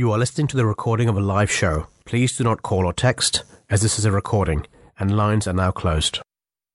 You are listening to the recording of a live show. Please do not call or text, as this is a recording, and lines are now closed.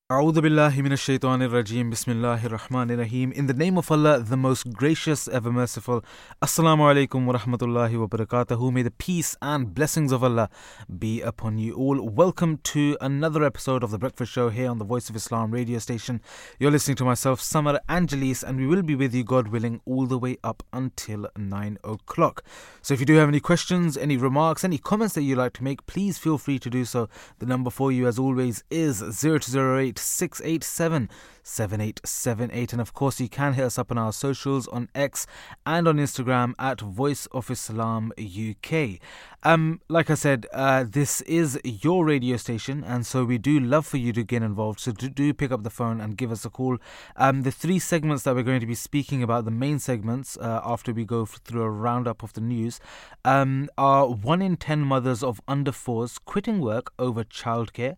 A'udhu billahi minash shaitanir rajeem. Bismillahir rahmanir rahim. In the name of Allah, the most gracious, ever merciful. Assalamu alaikum warahmatullahi wabarakatuhu. May the peace and blessings of Allah be upon you all. Welcome to another episode of The Breakfast Show here on the Voice of Islam radio station. You're listening to myself, Summer Angelis, and we will be with you, God willing, all the way up until 9 o'clock. So if you do have any questions, any remarks, any comments that you'd like to make, please feel free to do so. The number for you, as always, is 0208 687 7878. And of course, you can hit us up on our socials on X and on Instagram at Voice of Islam UK. Um, like I said, uh, this is your radio station, and so we do love for you to get involved. So do, do pick up the phone and give us a call. Um, the three segments that we're going to be speaking about, the main segments, uh, after we go through a roundup of the news, um, are one in ten mothers of under fours quitting work over childcare.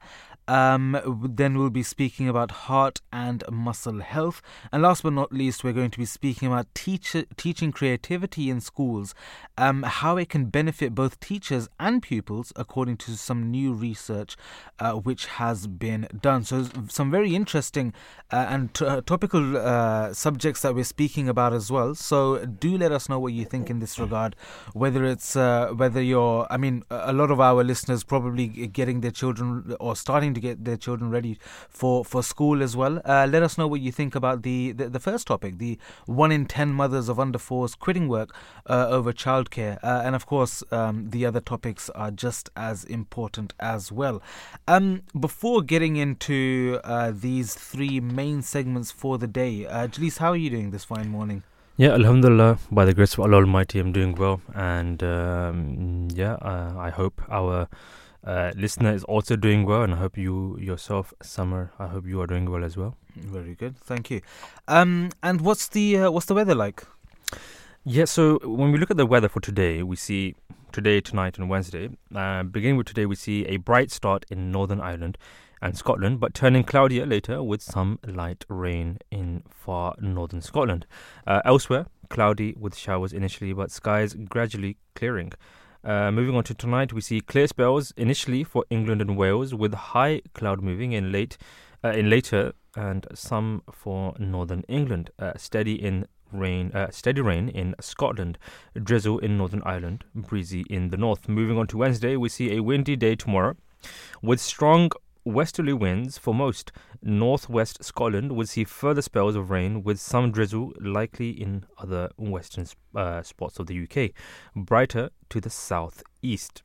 Um, then we'll be speaking about heart and muscle health. And last but not least, we're going to be speaking about teach- teaching creativity in schools, um, how it can benefit both teachers and pupils, according to some new research uh, which has been done. So, some very interesting uh, and t- uh, topical uh, subjects that we're speaking about as well. So, do let us know what you think in this regard. Whether it's uh, whether you're, I mean, a lot of our listeners probably getting their children or starting to get their children ready for, for school as well. Uh, let us know what you think about the, the, the, first topic the one in 10 mothers of under fours quitting work uh, over childcare. Uh, and of course, um, the other topics are just as important as well. Um, before getting into uh, these three main segments for the day, uh, how are you doing this fine morning? Yeah, Alhamdulillah, by the grace of Allah Almighty, I'm doing well. And um, yeah, uh, I hope our uh, listener is also doing well, and I hope you yourself, Summer, I hope you are doing well as well. Very good, thank you. Um, and what's the uh, what's the weather like? Yeah, so when we look at the weather for today, we see today, tonight, and Wednesday. Uh, beginning with today, we see a bright start in Northern Ireland and Scotland, but turning cloudier later with some light rain in far northern Scotland. Uh, elsewhere, cloudy with showers initially, but skies gradually clearing. Uh, moving on to tonight, we see clear spells initially for England and Wales, with high cloud moving in late, uh, in later, and some for northern England. Uh, steady in rain, uh, steady rain in Scotland, drizzle in Northern Ireland, breezy in the north. Moving on to Wednesday, we see a windy day tomorrow, with strong westerly winds for most. Northwest Scotland would see further spells of rain with some drizzle likely in other western uh, spots of the UK. Brighter to the southeast.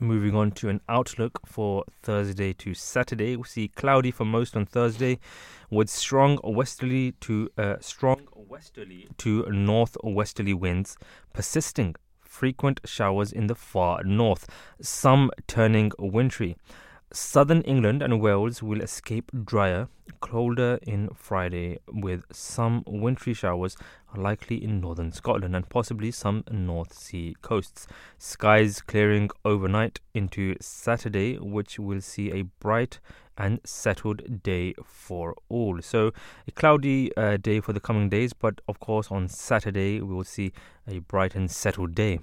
Moving on to an outlook for Thursday to Saturday, we see cloudy for most on Thursday, with strong westerly to uh, strong westerly to northwesterly winds persisting. Frequent showers in the far north, some turning wintry. Southern England and Wales will escape drier, colder in Friday, with some wintry showers likely in northern Scotland and possibly some North Sea coasts. Skies clearing overnight into Saturday, which will see a bright and settled day for all. So, a cloudy uh, day for the coming days, but of course, on Saturday, we will see a bright and settled day.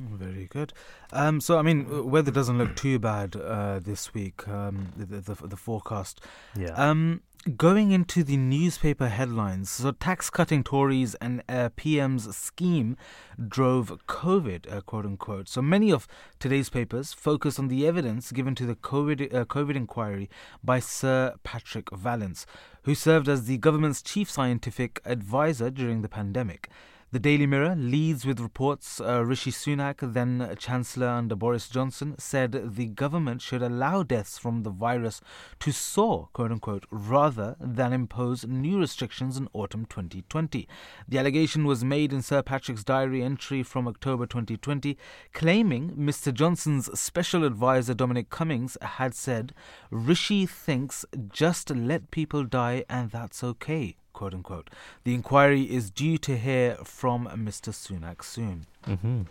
Very good. Um, so, I mean, weather doesn't look too bad uh, this week. Um, the, the, the forecast. Yeah. Um, going into the newspaper headlines, so tax cutting Tories and uh, PM's scheme drove COVID, uh, quote unquote. So many of today's papers focus on the evidence given to the COVID uh, COVID inquiry by Sir Patrick Vallance, who served as the government's chief scientific advisor during the pandemic. The Daily Mirror leads with reports uh, Rishi Sunak, then Chancellor under Boris Johnson, said the government should allow deaths from the virus to soar, quote unquote, rather than impose new restrictions in autumn 2020. The allegation was made in Sir Patrick's diary entry from October 2020, claiming Mr. Johnson's special advisor Dominic Cummings had said, Rishi thinks just let people die and that's okay quote unquote. The inquiry is due to hear from Mr. Sunak soon. Mm-hmm.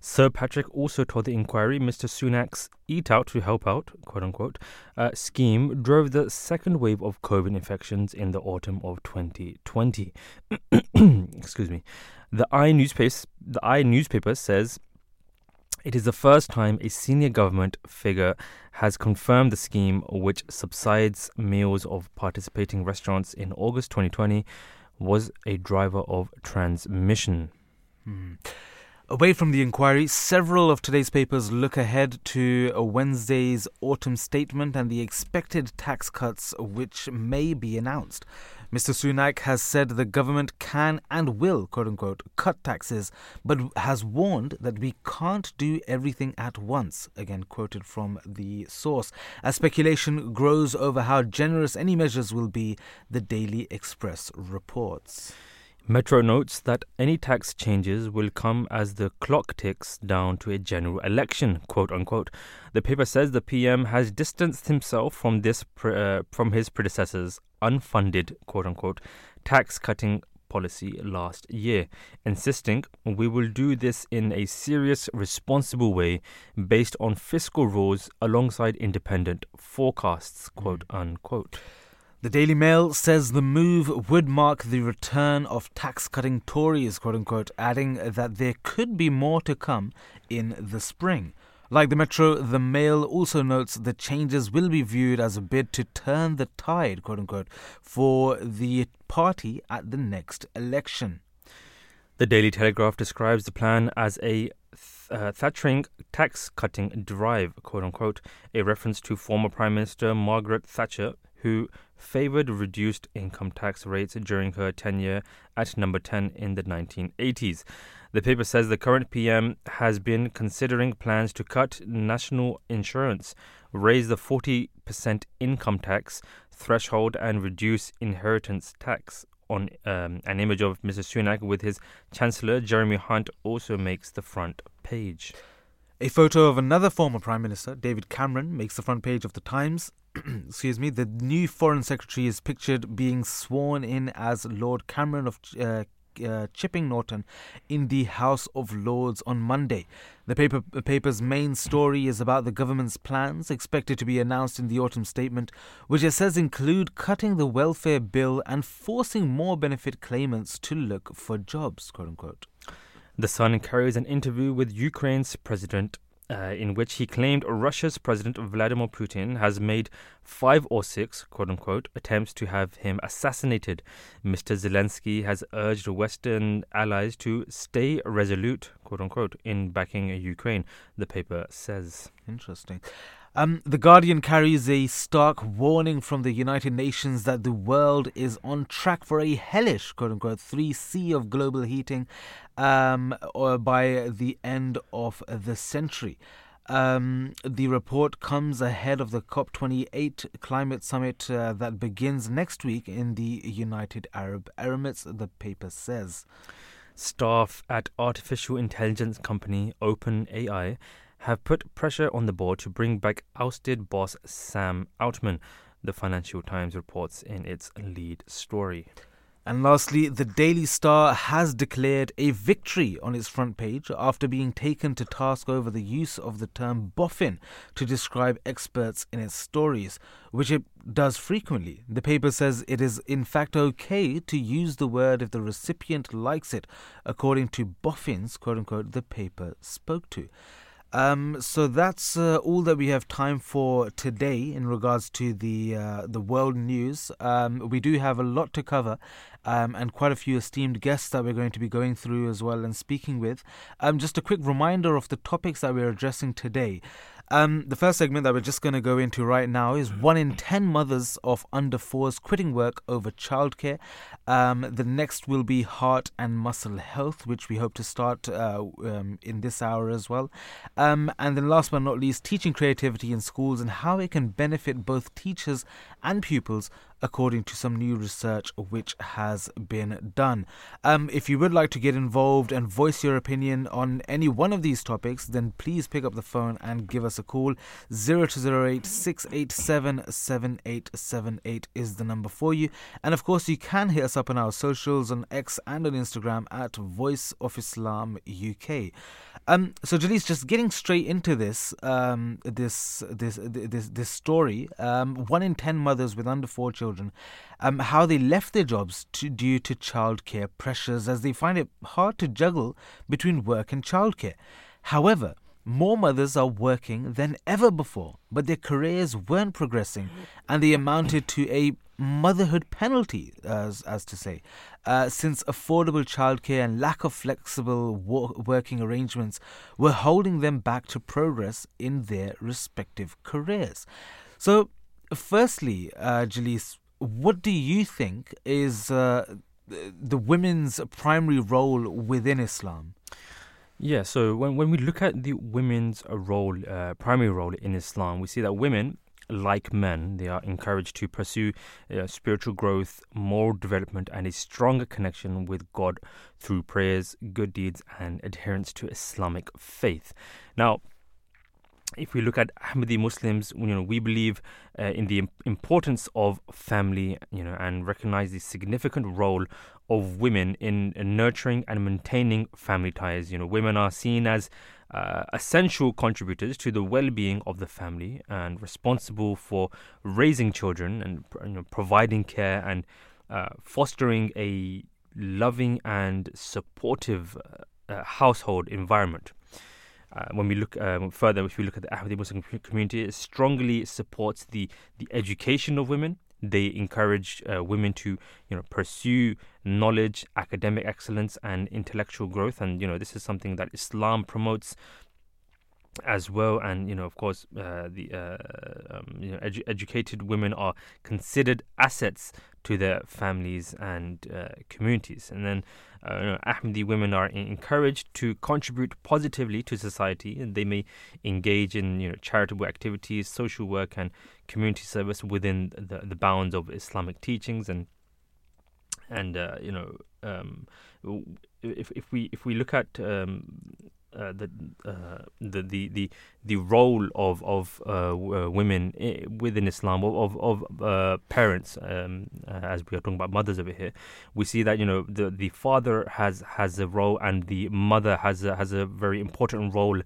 Sir Patrick also told the inquiry Mr. Sunak's Eat Out to Help Out, quote unquote, uh, scheme drove the second wave of COVID infections in the autumn of 2020. Excuse me. The I newspaper, the I newspaper says it is the first time a senior government figure has confirmed the scheme, which subsides meals of participating restaurants in August 2020, was a driver of transmission. Hmm. Away from the inquiry, several of today's papers look ahead to Wednesday's autumn statement and the expected tax cuts which may be announced. Mr. Sunak has said the government can and will, quote unquote, cut taxes, but has warned that we can't do everything at once, again quoted from the source. As speculation grows over how generous any measures will be, the Daily Express reports. Metro notes that any tax changes will come as the clock ticks down to a general election, quote unquote. The paper says the PM has distanced himself from this uh, from his predecessors' unfunded, quote unquote, tax cutting policy last year, insisting we will do this in a serious, responsible way based on fiscal rules alongside independent forecasts, quote unquote. The Daily Mail says the move would mark the return of tax cutting Tories, quote unquote, adding that there could be more to come in the spring. Like the Metro, the Mail also notes the changes will be viewed as a bid to turn the tide, quote unquote, for the party at the next election. The Daily Telegraph describes the plan as a uh, Thatcherite tax cutting drive, quote unquote, a reference to former Prime Minister Margaret Thatcher, who favoured reduced income tax rates during her tenure at number 10 in the 1980s. The paper says the current PM has been considering plans to cut national insurance, raise the 40% income tax threshold, and reduce inheritance tax. On um, an image of Mr. Sunak with his Chancellor Jeremy Hunt also makes the front page. A photo of another former Prime Minister, David Cameron, makes the front page of the Times. Excuse me. The new Foreign Secretary is pictured being sworn in as Lord Cameron of uh, uh, Chipping Norton in the House of Lords on Monday. The paper, paper's main story is about the government's plans, expected to be announced in the autumn statement, which it says include cutting the welfare bill and forcing more benefit claimants to look for jobs, quote unquote. The Sun carries an interview with Ukraine's president uh, in which he claimed Russia's President Vladimir Putin has made five or six, quote unquote, attempts to have him assassinated. Mr. Zelensky has urged Western allies to stay resolute, quote unquote, in backing Ukraine, the paper says. Interesting. Um, the Guardian carries a stark warning from the United Nations that the world is on track for a hellish, quote unquote, 3C of global heating um, by the end of the century. Um, the report comes ahead of the COP28 climate summit uh, that begins next week in the United Arab Emirates, the paper says. Staff at artificial intelligence company OpenAI have put pressure on the board to bring back ousted boss Sam Altman, the Financial Times reports in its lead story. And lastly, the Daily Star has declared a victory on its front page after being taken to task over the use of the term boffin to describe experts in its stories, which it does frequently. The paper says it is in fact okay to use the word if the recipient likes it, according to boffins, quote unquote, the paper spoke to. Um, so that's uh, all that we have time for today in regards to the uh, the world news. Um, we do have a lot to cover, um, and quite a few esteemed guests that we're going to be going through as well and speaking with. Um, just a quick reminder of the topics that we're addressing today. Um, the first segment that we're just going to go into right now is one in 10 mothers of under fours quitting work over childcare. Um, the next will be heart and muscle health, which we hope to start uh, um, in this hour as well. Um, and then, last but not least, teaching creativity in schools and how it can benefit both teachers and pupils according to some new research which has been done. Um, if you would like to get involved and voice your opinion on any one of these topics, then please pick up the phone and give us a call. 0208 687 7878 is the number for you. And of course, you can hit us up on our socials on X and on Instagram at Voice of Islam UK. Um, so Jalees, just getting straight into this, um, this, this, this, this story. Um, one in ten mothers with under four children children, um, how they left their jobs to, due to childcare pressures as they find it hard to juggle between work and childcare. However, more mothers are working than ever before, but their careers weren't progressing and they amounted to a motherhood penalty, as, as to say, uh, since affordable childcare and lack of flexible wo- working arrangements were holding them back to progress in their respective careers. So, firstly, uh, Jalees, what do you think is uh, the women's primary role within Islam? Yeah, so when, when we look at the women's role, uh, primary role in Islam, we see that women, like men, they are encouraged to pursue uh, spiritual growth, moral development, and a stronger connection with God through prayers, good deeds, and adherence to Islamic faith. Now, if we look at Ahmadi Muslims, you know, we believe uh, in the importance of family, you know, and recognize the significant role of women in, in nurturing and maintaining family ties. You know, women are seen as uh, essential contributors to the well-being of the family and responsible for raising children and you know, providing care and uh, fostering a loving and supportive uh, household environment. Uh, when we look um, further, if we look at the Ahmadi Muslim community, it strongly supports the, the education of women. They encourage uh, women to, you know, pursue knowledge, academic excellence, and intellectual growth. And you know, this is something that Islam promotes as well. And you know, of course, uh, the uh, um, you know, edu- educated women are considered assets to their families and uh, communities. And then uh, Ahmadi women are encouraged to contribute positively to society, and they may engage in you know charitable activities, social work, and community service within the, the bounds of Islamic teachings. And and uh, you know, um, if if we if we look at um, uh, the, uh, the the the the role of of uh, uh women within Islam of of, of parents um, as we are talking about mothers over here we see that you know the the father has has a role and the mother has a, has a very important role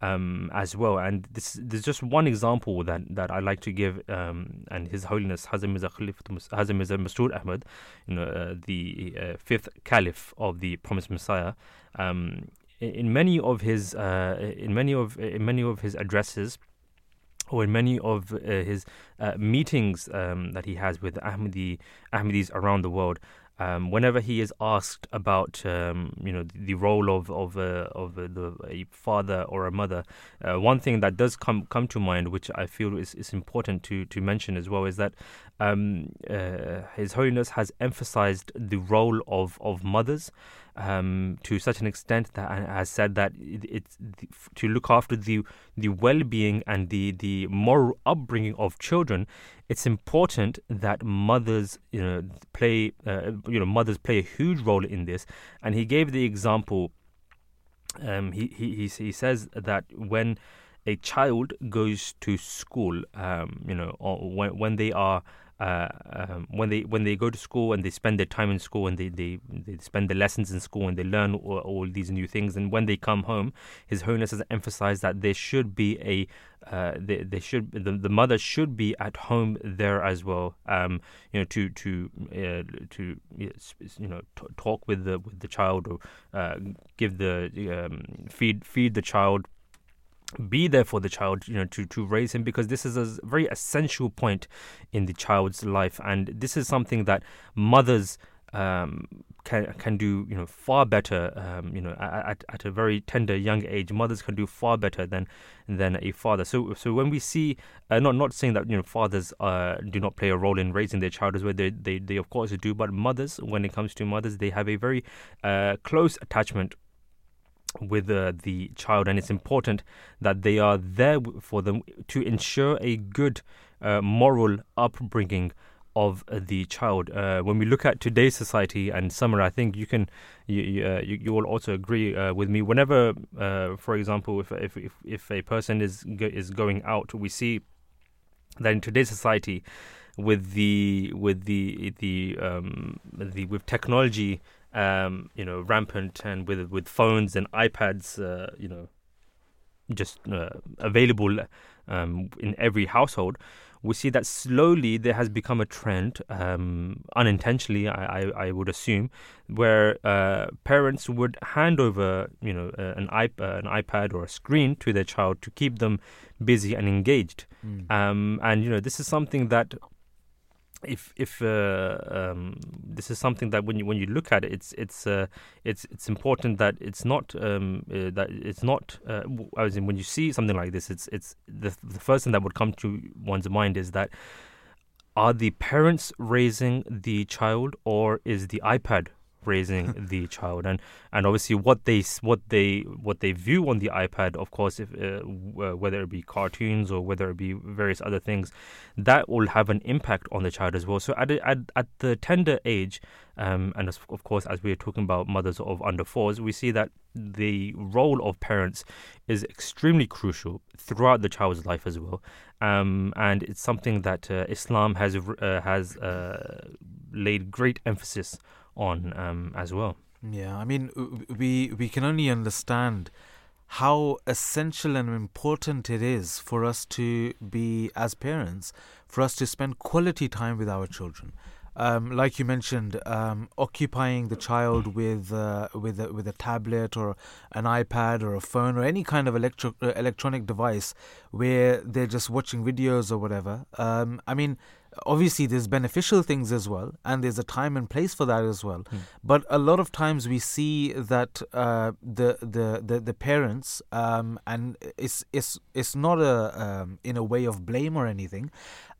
um, as well. And this there's just one example that that I like to give um, and His Holiness Hazrat Mirza Masroor Ahmad you know the fifth caliph of the promised Messiah um, in many of his uh, in many of in many of his addresses or in many of uh, his uh, meetings um, that he has with Ahmadi Ahmadis around the world, um, whenever he is asked about um, you know the, the, role of of uh, of the, a father or a mother, uh, one thing that does come come to mind, which I feel is, is important to to mention as well, is that um, uh, His Holiness has emphasized the role of of mothers um, to such an extent that has said that it's to look after the the well-being and the the moral upbringing of children. It's important that mothers, you know, play uh, you know mothers play a huge role in this. And he gave the example. Um, he, he he says that when a child goes to school, um, you know, when when they are uh, um, when they when they go to school and they spend their time in school and they, they, they spend the lessons in school and they learn all, all, these new things and when they come home, His Holiness has emphasized that there should be a uh, they, they should the, the mother should be at home there as well. Um, you know to to uh, to you know t- talk with the with the child or uh, give the um, feed feed the child be there for the child, you know, to, to raise him because this is a very essential point in the child's life, and this is something that mothers um, can can do, you know, far better. Um, you know, at, at a very tender young age, mothers can do far better than than a father. So so when we see, uh, not not saying that you know fathers uh, do not play a role in raising their child as well, they they they of course do, but mothers, when it comes to mothers, they have a very uh, close attachment with uh, the child, and it's important that they are there for them to ensure a good uh, moral upbringing of uh, the child. Uh, when we look at today's society, and Summer, I think you can you you, uh, you, will also agree uh, with me. Whenever, for example, if, if if if a person is is going out, we see that in today's society, with the with the the um, the with technology um, you know, rampant and with with phones and iPads, uh, you know, just uh, available um, in every household. we see that slowly there has become a trend, um, unintentionally, I, I, I, would assume, where uh, parents would hand over, you know, uh, an, iP- uh, an iPad or a screen to their child to keep them busy and engaged. Mm. Um, and you know, this is something that if if uh, um, this is something that when you when you look at it, it's it's uh, it's it's important that it's not um, uh, that it's not. Uh, as in, when you see something like this, it's it's the the first thing that would come to one's mind is that are the parents raising the child or is the iPad raising the child. And and obviously what they what they what they view on the iPad of course if uh, whether it be cartoons or whether it be various other things that will have an impact on the child as well. So at at, at the tender age um, and of course as we're talking about mothers of under fours we see that the role of parents is extremely crucial throughout the child's life as well. Um, and it's something that uh, Islam has uh, has uh, laid great emphasis on um, as well. Yeah, I mean, we we can only understand how essential and important it is for us to be as parents, for us to spend quality time with our children. Um, like you mentioned, um, occupying the child with uh, with a, with a tablet or an iPad or a phone or any kind of electro- uh, electronic device where they're just watching videos or whatever. Um, I mean, obviously there's beneficial things as well and there's a time and place for that as well mm. but a lot of times we see that uh, the, the, the the parents um, and it's it's it's not a um, in a way of blame or anything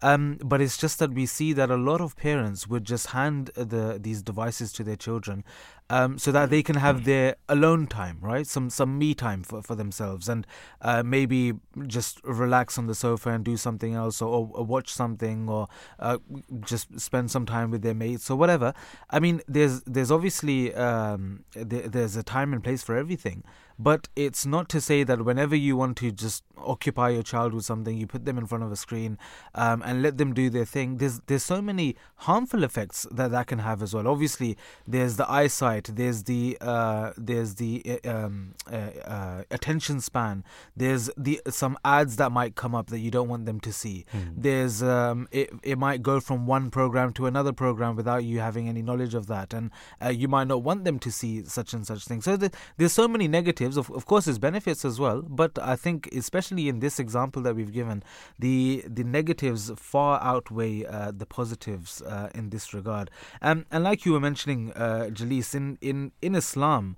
um, but it's just that we see that a lot of parents would just hand the these devices to their children um, so that they can have their alone time, right? Some some me time for, for themselves, and uh, maybe just relax on the sofa and do something else, or, or watch something, or uh, just spend some time with their mates, or whatever. I mean, there's there's obviously um, there, there's a time and place for everything. But it's not to say that whenever you want to just occupy your child with something, you put them in front of a screen um, and let them do their thing. There's there's so many harmful effects that that can have as well. Obviously, there's the eyesight, there's the uh, there's the uh, um, uh, uh, attention span, there's the some ads that might come up that you don't want them to see. Mm. There's um, it it might go from one program to another program without you having any knowledge of that, and uh, you might not want them to see such and such things. So the, there's so many negatives negatives. Of, of course, there's benefits as well, but I think, especially in this example that we've given, the the negatives far outweigh uh, the positives uh, in this regard. Um, and like you were mentioning, uh, Jalees, in in in Islam.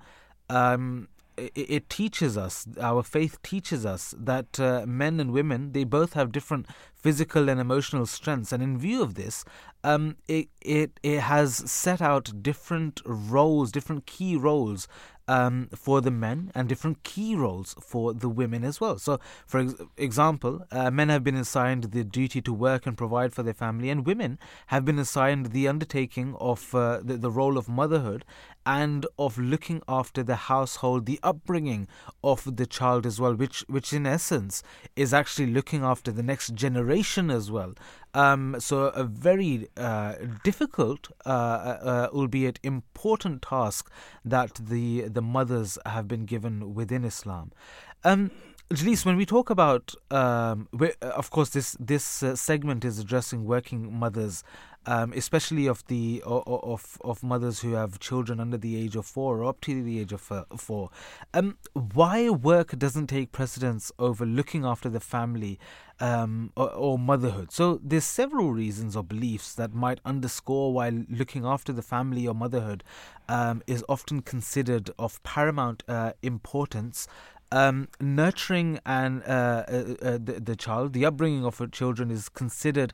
Um, it, it teaches us, our faith teaches us that uh, men and women, they both have different physical and emotional strengths. And in view of this, um, it, it, it has set out different roles, different key roles um, for the men and different key roles for the women as well. So, for ex- example, uh, men have been assigned the duty to work and provide for their family, and women have been assigned the undertaking of uh, the, the role of motherhood and of looking after the household, the upbringing of the child as well, which, which in essence is actually looking after the next generation as well. Um, so, a very uh, difficult, uh, uh, albeit important task that the, the mothers have been given within Islam. Um, Jalees, when we talk about, um, of course, this this uh, segment is addressing working mothers um, especially of the of of mothers who have children under the age of four or up to the age of uh, four. Um, why work doesn't take precedence over looking after the family um, or, or, motherhood? So there's several reasons or beliefs that might underscore why looking after the family or motherhood um, is often considered of paramount uh, importance. Um, nurturing and uh, uh, uh, the, the, child, the upbringing of children is considered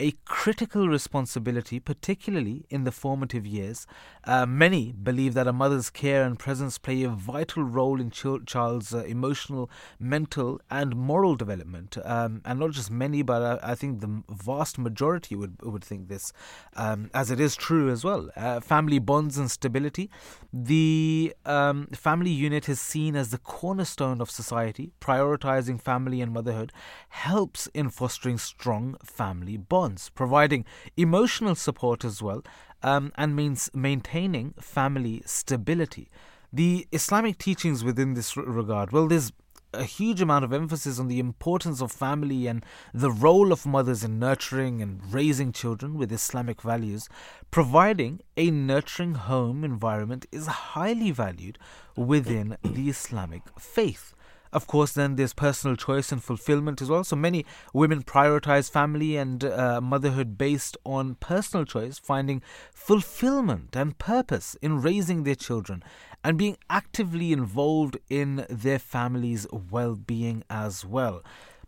a critical responsibility, particularly in the formative years. Uh, many believe that a mother's care and presence play a vital role in ch- child's uh, emotional, mental, and moral development. Um, and not just many, but I think the vast majority would would think this, um, as it is true as well. Uh, family bonds and stability. The um, family unit is seen as the cornerstone of society. Prioritizing family and motherhood helps in fostering strong family bonds providing emotional support as well, um, and means maintaining family stability. The Islamic teachings within this regard, well, there's a huge amount of emphasis on the importance of family and the role of mothers in nurturing and raising children with Islamic values, providing a nurturing home environment is highly valued within the Islamic faith. Of course, then there's personal choice and fulfillment as well. So many women prioritize family and uh, motherhood based on personal choice, finding fulfillment and purpose in raising their children and being actively involved in their family's well being as well.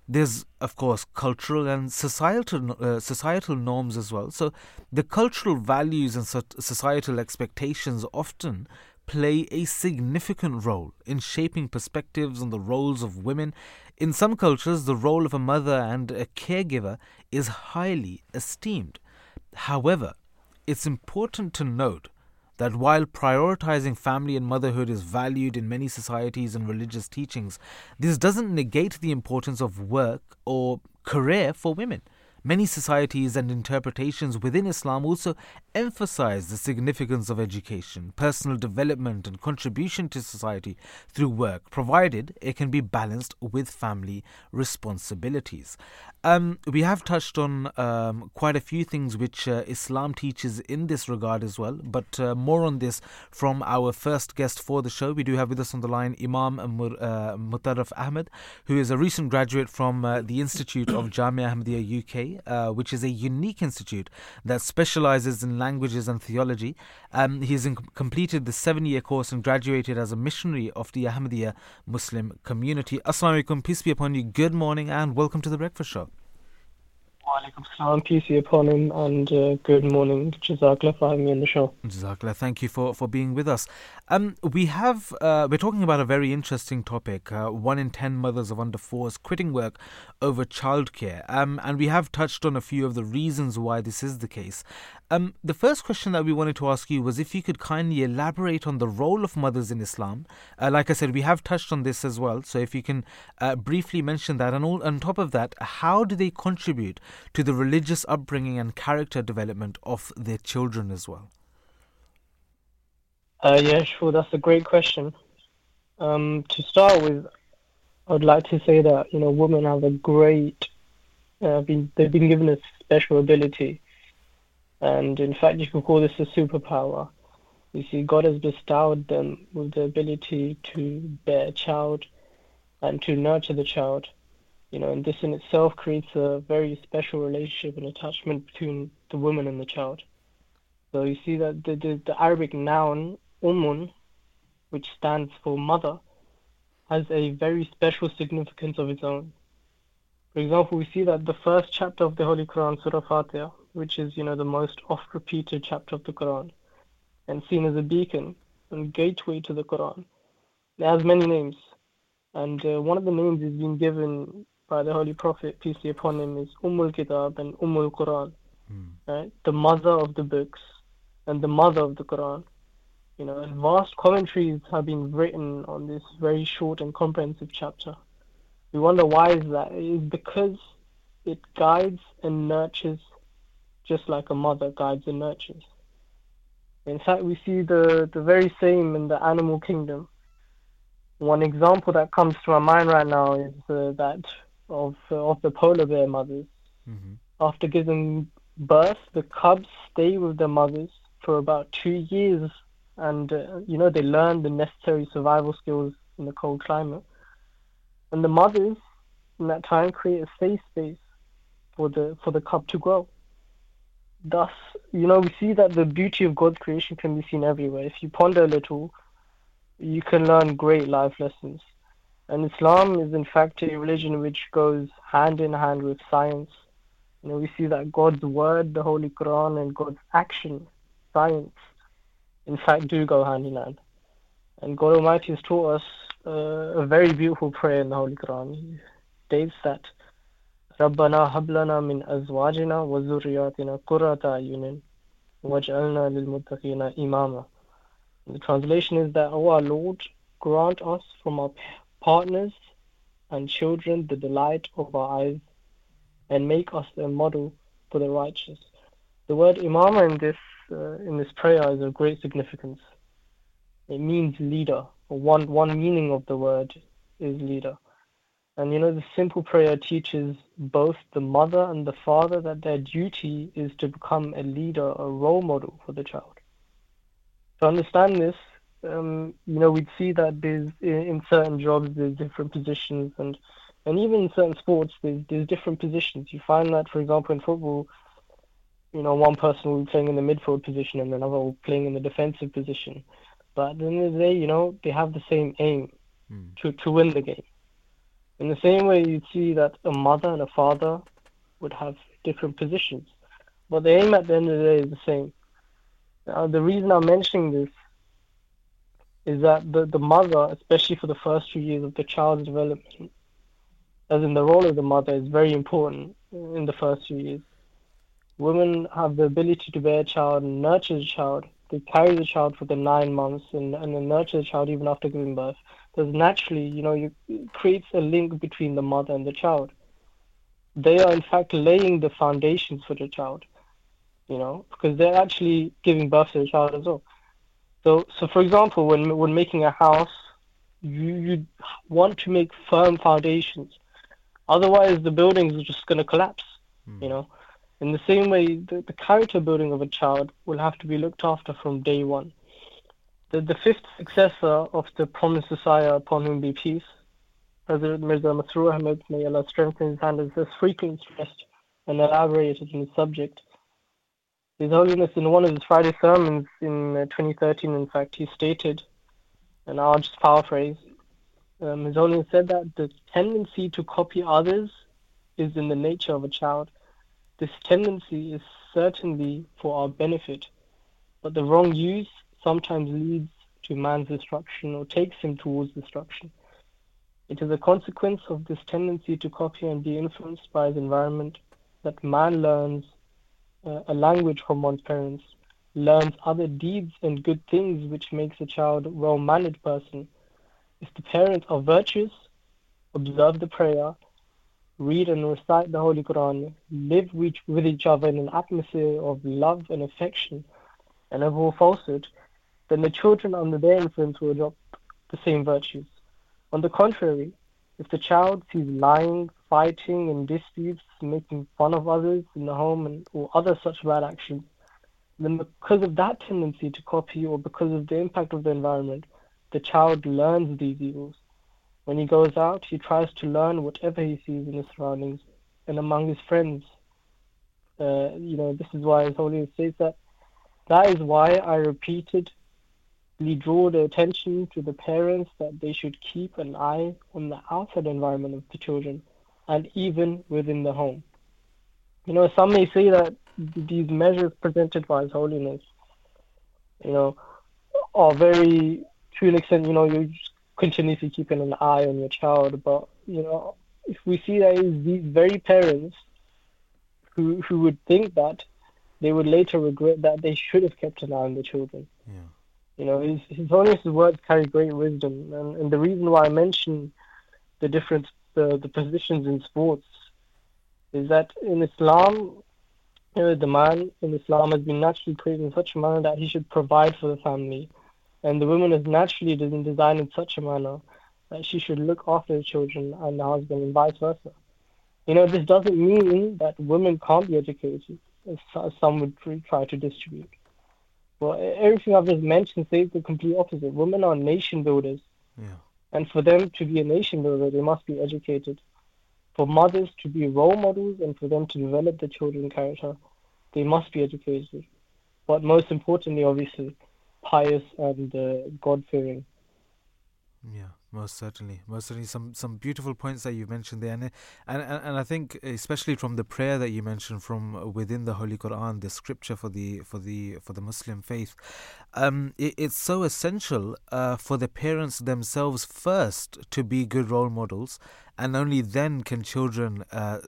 There's, of course, cultural and societal uh, societal norms as well. So, the cultural values and societal expectations often play a significant role in shaping perspectives on the roles of women. In some cultures, the role of a mother and a caregiver is highly esteemed. However, it's important to note that while prioritizing family and motherhood is valued in many societies and religious teachings, this doesn't negate the importance of work or career for women. Many societies and interpretations within Islam also emphasize the significance of education, personal development, and contribution to society through work, provided it can be balanced with family responsibilities. Um, we have touched on um, quite a few things which uh, Islam teaches in this regard as well, but uh, more on this from our first guest for the show. We do have with us on the line Imam Mur, uh, Mutarraf Ahmed, who is a recent graduate from uh, the Institute of Jamia Ahmadiyya UK, uh, which is a unique institute that specializes in languages and theology. Um, has in, completed the seven year course and graduated as a missionary of the Ahmadiyya Muslim community. Assalamu alaikum, peace be upon you. Good morning and welcome to the Breakfast Show. Walaikum salam, peace be upon him, and uh, good morning. Jazakallah for having me on the show. Jazakallah, thank you for, for being with us. Um, we have uh, we're talking about a very interesting topic. Uh, one in ten mothers of under fours quitting work over childcare, um, and we have touched on a few of the reasons why this is the case. Um, the first question that we wanted to ask you was if you could kindly elaborate on the role of mothers in Islam. Uh, like I said, we have touched on this as well. So if you can uh, briefly mention that, and all, on top of that, how do they contribute to the religious upbringing and character development of their children as well? Uh, yeah, sure. That's a great question. Um, to start with, I would like to say that you know women have a great, uh, been, they've been given a special ability and in fact, you could call this a superpower. You see, God has bestowed them with the ability to bear a child and to nurture the child. You know, and this in itself creates a very special relationship and attachment between the woman and the child. So you see that the, the, the Arabic noun umun, which stands for mother, has a very special significance of its own. For example, we see that the first chapter of the Holy Quran, Surah Fatiha, which is, you know, the most oft repeated chapter of the Quran and seen as a beacon and gateway to the Quran. It has many names, and uh, one of the names is being given by the Holy Prophet, peace be upon him, is Ummul Kitab and Ummul Quran, mm. right? The mother of the books and the mother of the Quran. You know, and vast commentaries have been written on this very short and comprehensive chapter. We wonder why is that? It is because it guides and nurtures just like a mother guides and nurtures. In fact, we see the, the very same in the animal kingdom. One example that comes to my mind right now is uh, that of uh, of the polar bear mothers. Mm-hmm. After giving birth, the cubs stay with their mothers for about two years, and uh, you know they learn the necessary survival skills in the cold climate. And the mothers, in that time, create a safe space for the for the cub to grow thus, you know, we see that the beauty of God's creation can be seen everywhere. If you ponder a little, you can learn great life lessons. And Islam is, in fact, a religion which goes hand in hand with science. You know, we see that God's word, the Holy Quran, and God's action, science, in fact, do go hand in hand. And God Almighty has taught us uh, a very beautiful prayer in the Holy Quran. He states that ربنا هب لنا من أزواجنا وذرياتنا قرة أعين واجعلنا للمتقين إماما The translation is that, O our Lord, grant us from our partners and children the delight of our eyes and make us a model for the righteous. The word imama in this uh, in this prayer is of great significance. It means leader. One one meaning of the word is leader. And you know, the simple prayer teaches both the mother and the father that their duty is to become a leader, a role model for the child. To understand this, um, you know, we'd see that there's in certain jobs there's different positions, and and even in certain sports there's there's different positions. You find that, for example, in football, you know, one person will be playing in the midfield position and another will be playing in the defensive position. But at the end of the day, you know, they have the same aim Mm. to, to win the game. In the same way, you'd see that a mother and a father would have different positions, but the aim at the end of the day is the same. Now, the reason I'm mentioning this is that the, the mother, especially for the first few years of the child's development, as in the role of the mother, is very important in the first few years. Women have the ability to bear a child and nurture the child. They carry the child for the nine months and, and then nurture the child even after giving birth. Because naturally, you know, you, it creates a link between the mother and the child. They are in fact laying the foundations for the child, you know, because they're actually giving birth to the child as well. So, so for example, when when making a house, you you want to make firm foundations. Otherwise, the buildings are just going to collapse. You hmm. know, in the same way, the, the character building of a child will have to be looked after from day one. The the fifth successor of the promised Messiah, upon whom be peace, President Mirza Masroor Ahmad, may Allah strengthen his hand, has frequently stressed and elaborated on the subject. His Holiness, in one of his Friday sermons in uh, 2013, in fact, he stated, and I'll just paraphrase, um, His Holiness said that the tendency to copy others is in the nature of a child. This tendency is certainly for our benefit, but the wrong use sometimes leads to man's destruction or takes him towards destruction. It is a consequence of this tendency to copy and be influenced by his environment that man learns uh, a language from one's parents, learns other deeds and good things which makes a child a well-mannered person. If the parents are virtuous, observe the prayer, read and recite the Holy Quran, live with, each other in an atmosphere of love and affection, and avoid falsehood, then the children under their influence will adopt the same virtues. On the contrary, if the child sees lying, fighting, and disputes, making fun of others in the home, and, or other such bad actions, then because of that tendency to copy or because of the impact of the environment, the child learns these evils. When he goes out, he tries to learn whatever he sees in his surroundings and among his friends. Uh, you know, this is why His Holiness says that. That is why I repeatedly draw the attention to the parents that they should keep an eye on the outside environment of the children and even within the home. You know, some may say that these measures presented by His Holiness, you know, are very, to an extent, you know, just continuously keeping an eye on your child. But, you know, if we see that it's these very parents who, who would think that, they would later regret that they should have kept an eye on the children. Yeah. You know, His, His Holiness's words carry great wisdom. And, and the reason why I mention the different the, the positions in sports is that in Islam, you know, the man in Islam has been naturally created in such a manner that he should provide for the family. And the woman is naturally designed in such a manner that she should look after the children and the husband and vice versa. You know, this doesn't mean that women can't be educated, as some would try to distribute. Well, everything I've just mentioned says the complete opposite. Women are nation builders. Yeah. And for them to be a nation builder, they must be educated. For mothers to be role models and for them to develop the children's character, they must be educated. But most importantly, obviously, pious and uh, God fearing. Yeah, most certainly, most certainly. Some some beautiful points that you've mentioned there, and and and I think especially from the prayer that you mentioned from within the Holy Quran, the scripture for the for the for the Muslim faith, um, it, it's so essential uh, for the parents themselves first to be good role models, and only then can children uh,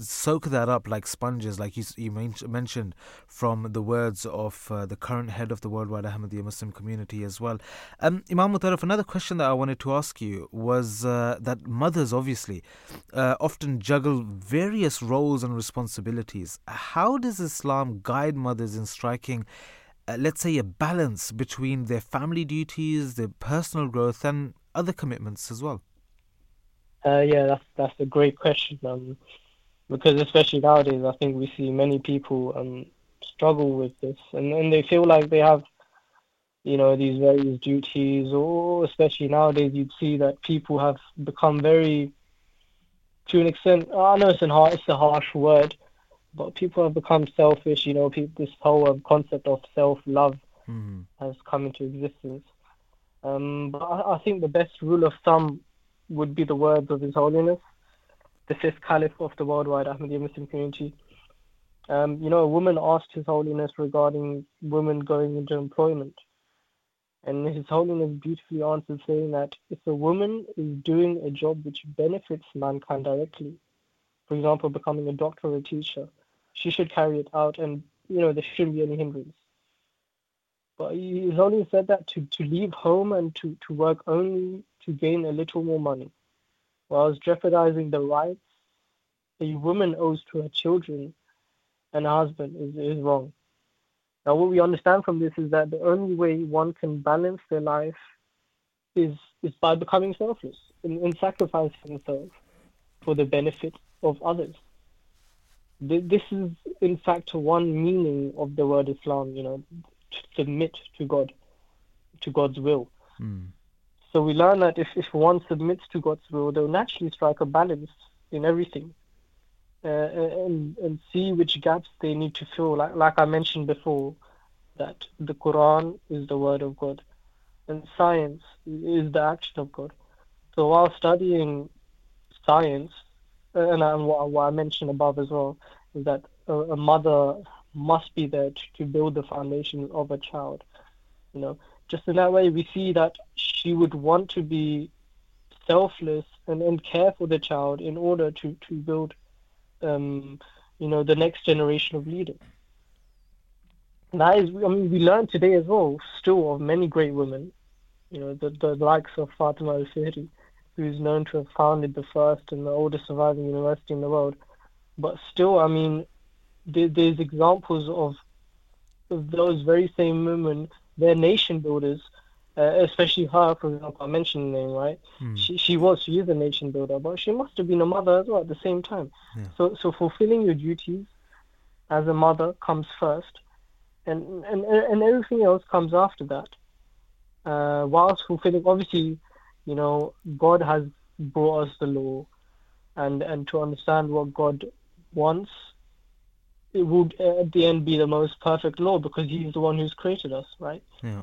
soak that up like sponges, like you you mentioned from the words of uh, the current head of the worldwide Ahmadiyya Muslim community as well. Um, Imam Mutaraf, another question that I wanted to ask you was uh, that mothers obviously uh, often juggle various roles and responsibilities. How does Islam guide mothers in striking, uh, let's say, a balance between their family duties, their personal growth, and other commitments as well? Uh, yeah, that's that's a great question. Um, because especially nowadays, I think we see many people um struggle with this, and and they feel like they have, you know, these various duties, or especially nowadays, you'd see that people have become very, to an extent. I know it's a hard, it's a harsh word, but people have become selfish. You know, people, this whole um, concept of self-love Mm. has come into existence. Um, but I, I think the best rule of thumb would be the words of His Holiness, the fifth Caliph of the worldwide Ahmadiyya Muslim community. Um, you know, a woman asked His Holiness regarding women going into employment. And His Holiness beautifully answered saying that if a woman is doing a job which benefits mankind directly, for example, becoming a doctor or a teacher, she should carry it out and, you know, there shouldn't be any hindrance. But he's only said that to, to leave home and to, to work only to gain a little more money, whilst jeopardizing the rights a woman owes to her children and her husband is, is wrong. Now, what we understand from this is that the only way one can balance their life is is by becoming selfless and, and sacrificing themselves for the benefit of others. This is, in fact, one meaning of the word Islam. You know, to submit to God, to God's will. Mm. So we learn that if, if one submits to God's will, they'll naturally strike a balance in everything uh, and, and see which gaps they need to fill. Like, like I mentioned before, that the Quran is the word of God and science is the action of God. So while studying science, uh, and what, what I mentioned above as well, is that a, a mother must be there to, to build the foundation of a child. You know, just in that way, we see that she would want to be selfless and, and care for the child in order to, to build, um, you know, the next generation of leaders. And that is, I mean, we learn today as well, still, of many great women, you know, the, the likes of Fatima al-Fihri, who is known to have founded the first and the oldest surviving university in the world. But still, I mean, there, there's examples of, of those very same women, they're nation builders, uh, especially her, for example, I mentioned the name, right? Mm. She, she was, she is a nation builder, but she must have been a mother as well at the same time. Yeah. So, so fulfilling your duties as a mother comes first, and and and everything else comes after that. Uh, whilst fulfilling, obviously, you know, God has brought us the law, and and to understand what God wants, it would uh, at the end be the most perfect law because He's the one who's created us, right? Yeah.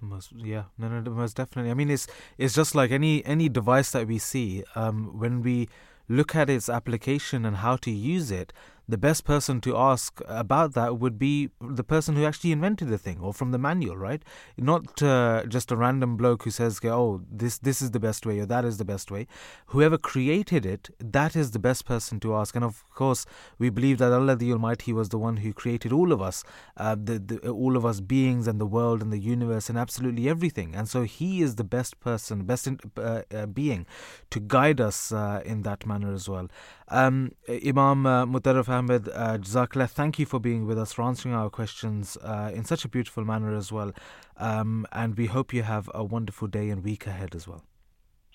Most yeah, no, no, most definitely. I mean, it's it's just like any any device that we see. Um, when we look at its application and how to use it, the best person to ask about that would be the person who actually invented the thing or from the manual, right? Not uh, just a random bloke who says, "Oh, this this is the best way" or "That is the best way." Whoever created it, that is the best person to ask. And of course, we believe that Allah the Almighty was the one who created all of us, uh, the, the all of us beings and the world and the universe and absolutely everything. And so He is the best person, best in, uh, uh, being to guide us uh, in that manner as well. Um, Imam uh, Mutarraf Ahmed, uh, Jazakallah, thank you for being with us, for answering our questions uh, in such a beautiful manner as well. Um, and we hope you have a wonderful day and week ahead as well.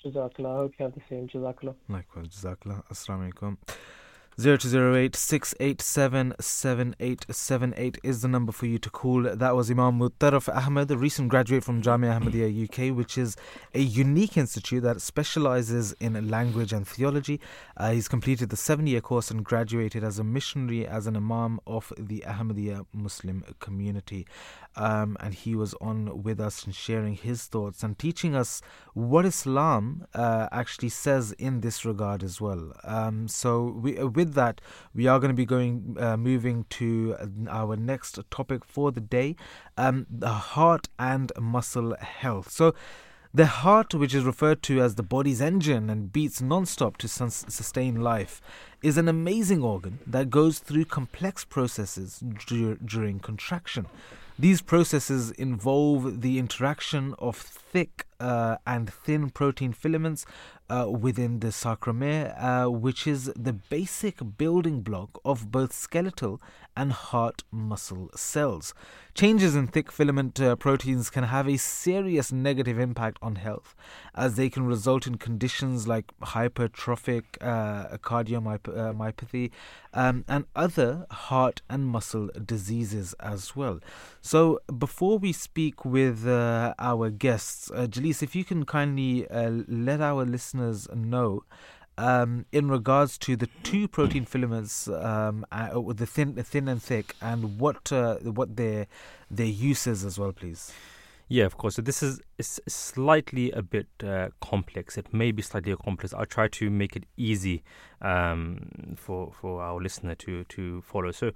Jazakallah. I hope you have the same. Jazakallah. Likewise, Jazakallah. Assalamu alaikum. 0208 is the number for you to call. That was Imam Mutarraf Ahmed, a recent graduate from Jamia Ahmadiyya UK, which is a unique institute that specializes in language and theology. Uh, he's completed the seven year course and graduated as a missionary, as an Imam of the Ahmadiyya Muslim community. Um, and he was on with us and sharing his thoughts and teaching us what Islam uh, actually says in this regard as well. Um, so, we, uh, with that, we are going to be going, uh, moving to our next topic for the day um, the heart and muscle health. So, the heart, which is referred to as the body's engine and beats non-stop to sus- sustain life, is an amazing organ that goes through complex processes dur- during contraction. These processes involve the interaction of thick uh, and thin protein filaments uh, within the sarcomere, uh, which is the basic building block of both skeletal and heart muscle cells. Changes in thick filament uh, proteins can have a serious negative impact on health, as they can result in conditions like hypertrophic uh, cardiomyopathy um, and other heart and muscle diseases as well. So, before we speak with uh, our guests, uh, if you can kindly uh, let our listeners know um, in regards to the two protein filaments, um, uh, the thin, thin and thick, and what uh, what their their uses as well, please. Yeah, of course. So this is slightly a bit uh, complex. It may be slightly complex. I'll try to make it easy um, for for our listener to to follow. So,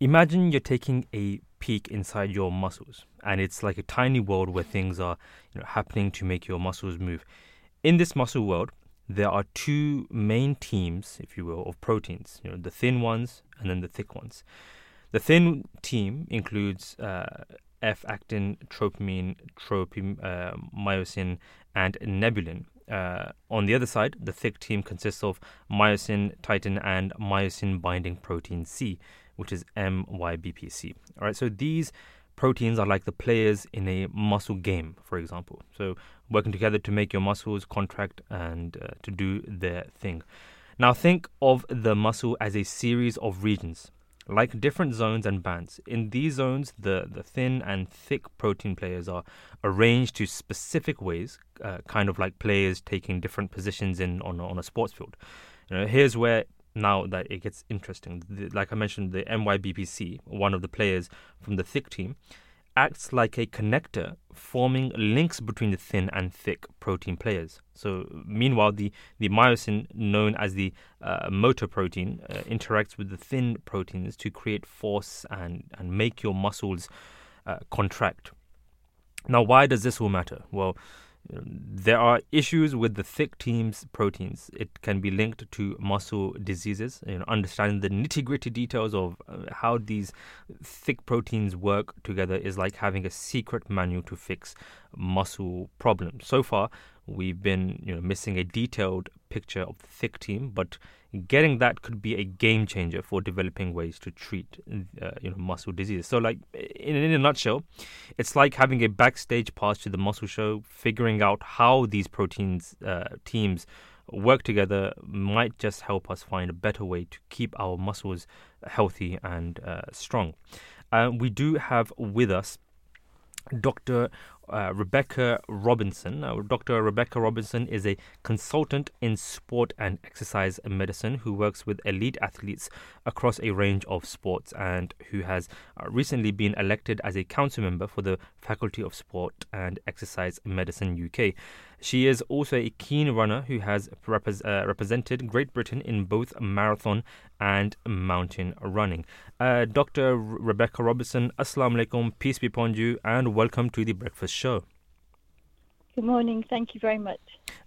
imagine you're taking a peek inside your muscles, and it's like a tiny world where things are you know, happening to make your muscles move. In this muscle world, there are two main teams, if you will, of proteins. You know, the thin ones and then the thick ones. The thin team includes uh, F-actin, tropamine, tropim, uh, myosin, and nebulin. Uh, on the other side, the thick team consists of myosin, titin, and myosin binding protein C, which is MYBPC. All right, so these proteins are like the players in a muscle game, for example. So working together to make your muscles contract and uh, to do their thing. Now think of the muscle as a series of regions, like different zones and bands. In these zones, the, the thin and thick protein players are arranged to specific ways, uh, kind of like players taking different positions in on, on a sports field. You know, here's where now that it gets interesting. The, like I mentioned, the MYBPC, one of the players from the thick team, acts like a connector, forming links between the thin and thick protein players. So, meanwhile, the, the myosin, known as the uh, motor protein, uh, interacts with the thin proteins to create force and, and make your muscles uh, contract. Now, why does this all matter? Well, there are issues with the thick team's proteins. It can be linked to muscle diseases. You know, understanding the nitty gritty details of uh, how these thick proteins work together is like having a secret manual to fix muscle problems. So far, we've been you know missing a detailed picture of the thick team, but getting that could be a game changer for developing ways to treat uh, you know muscle diseases. So, like in, in a nutshell, it's like having a backstage pass to the muscle show, figuring out how these proteins uh, teams work together might just help us find a better way to keep our muscles healthy and uh, strong. Uh, we do have with us Dr uh, Rebecca Robinson. Uh, Dr. Rebecca Robinson is a consultant in sport and exercise medicine who works with elite athletes across a range of sports and who has uh, recently been elected as a council member for the Faculty of Sport and Exercise Medicine UK. She is also a keen runner who has repre- uh, represented Great Britain in both marathon and mountain running. Uh, Dr. Rebecca Robinson, Assalamu alaikum, peace be upon you, and welcome to the Breakfast Show. Good morning. Thank you very much.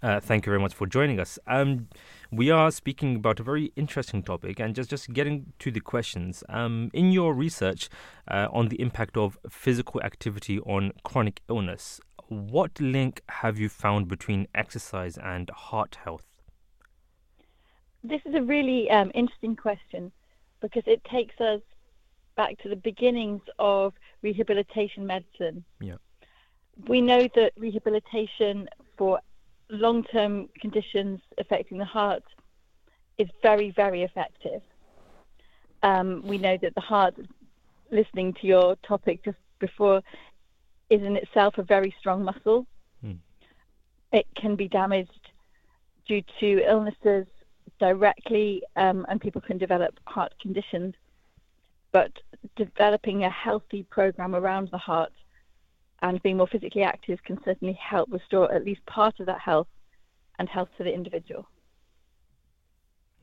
Uh, thank you very much for joining us. Um, we are speaking about a very interesting topic, and just just getting to the questions. Um, in your research uh, on the impact of physical activity on chronic illness, what link have you found between exercise and heart health? This is a really um, interesting question because it takes us back to the beginnings of rehabilitation medicine. Yeah. We know that rehabilitation for long term conditions affecting the heart is very, very effective. Um, we know that the heart, listening to your topic just before, is in itself a very strong muscle. Mm. It can be damaged due to illnesses directly, um, and people can develop heart conditions. But developing a healthy program around the heart and being more physically active can certainly help restore at least part of that health and health to the individual.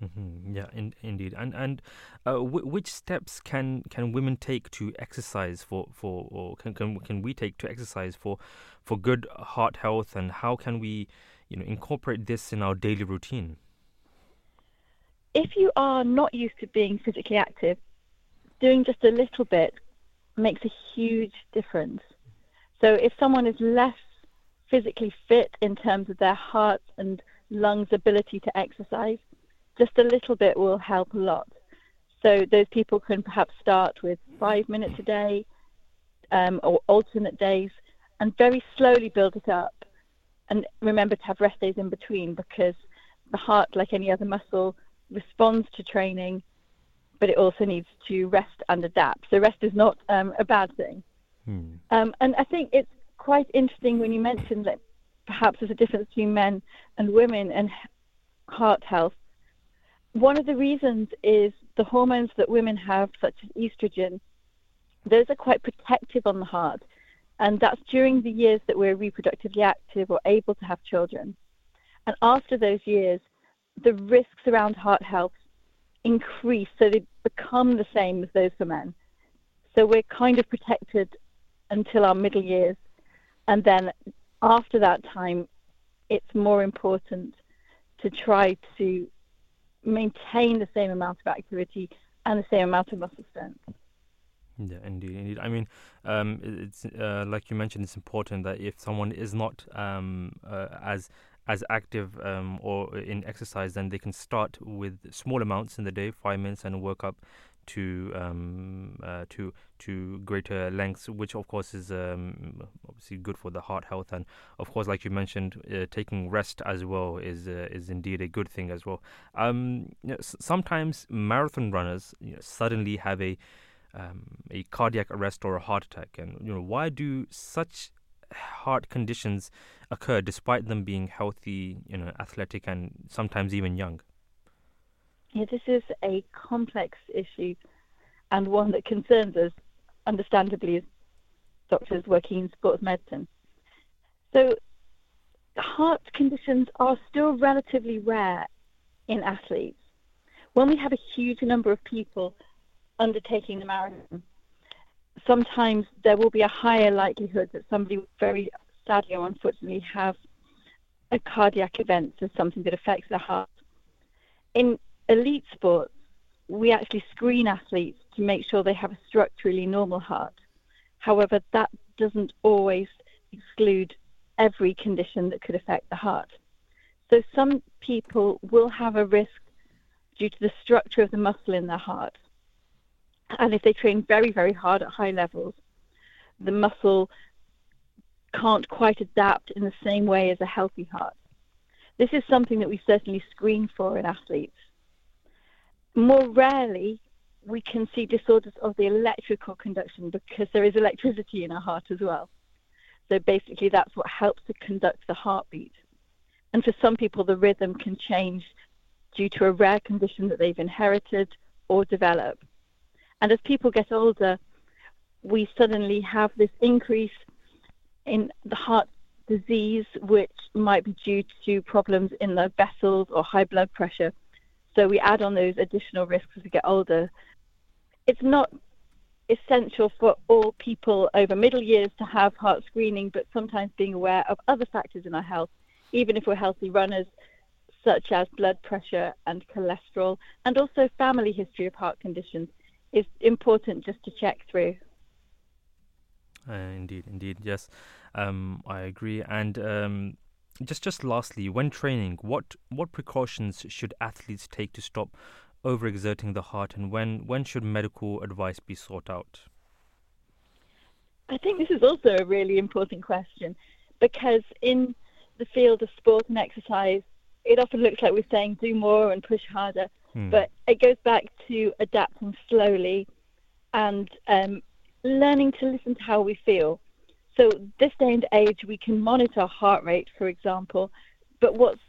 Mm-hmm. Yeah, in, indeed. And and uh, w- which steps can, can women take to exercise for, for or can, can can we take to exercise for for good heart health and how can we you know incorporate this in our daily routine? If you are not used to being physically active, doing just a little bit makes a huge difference. So if someone is less physically fit in terms of their heart and lungs' ability to exercise, just a little bit will help a lot. So those people can perhaps start with five minutes a day um, or alternate days and very slowly build it up. And remember to have rest days in between because the heart, like any other muscle, responds to training, but it also needs to rest and adapt. So rest is not um, a bad thing. Hmm. Um, and I think it's quite interesting when you mentioned that perhaps there's a difference between men and women and heart health. One of the reasons is the hormones that women have, such as estrogen, those are quite protective on the heart. And that's during the years that we're reproductively active or able to have children. And after those years, the risks around heart health increase, so they become the same as those for men. So we're kind of protected until our middle years. And then after that time, it's more important to try to maintain the same amount of activity and the same amount of muscle strength. Yeah, indeed, indeed. I mean, um, it's uh, like you mentioned. It's important that if someone is not um, uh, as as active um, or in exercise, then they can start with small amounts in the day, five minutes, and work up to um, uh, to to greater lengths, which of course is um, obviously good for the heart health, and of course, like you mentioned, uh, taking rest as well is uh, is indeed a good thing as well. Um, you know, sometimes marathon runners you know, suddenly have a um, a cardiac arrest or a heart attack, and you know why do such heart conditions occur despite them being healthy, you know, athletic, and sometimes even young? Yeah, this is a complex issue and one that concerns us, understandably, as doctors working in sports medicine. So, heart conditions are still relatively rare in athletes. When we have a huge number of people undertaking the marathon, sometimes there will be a higher likelihood that somebody very sadly or unfortunately have a cardiac event, so something that affects the heart. In elite sports, we actually screen athletes to make sure they have a structurally normal heart. However, that doesn't always exclude every condition that could affect the heart. So some people will have a risk due to the structure of the muscle in their heart. And if they train very, very hard at high levels, the muscle can't quite adapt in the same way as a healthy heart. This is something that we certainly screen for in athletes. More rarely, we can see disorders of the electrical conduction because there is electricity in our heart as well. So basically, that's what helps to conduct the heartbeat. And for some people, the rhythm can change due to a rare condition that they've inherited or develop. And as people get older, we suddenly have this increase in the heart disease, which might be due to problems in the vessels or high blood pressure. So we add on those additional risks as we get older. It's not essential for all people over middle years to have heart screening, but sometimes being aware of other factors in our health, even if we're healthy runners, such as blood pressure and cholesterol, and also family history of heart conditions, is important just to check through. Uh, indeed, indeed, yes, um, I agree. And um, just, just lastly, when training, what what precautions should athletes take to stop overexerting the heart, and when when should medical advice be sought out? I think this is also a really important question because in the field of sport and exercise, it often looks like we're saying do more and push harder, hmm. but it goes back to adapting slowly and um, learning to listen to how we feel. So this day and age, we can monitor heart rate, for example, but what's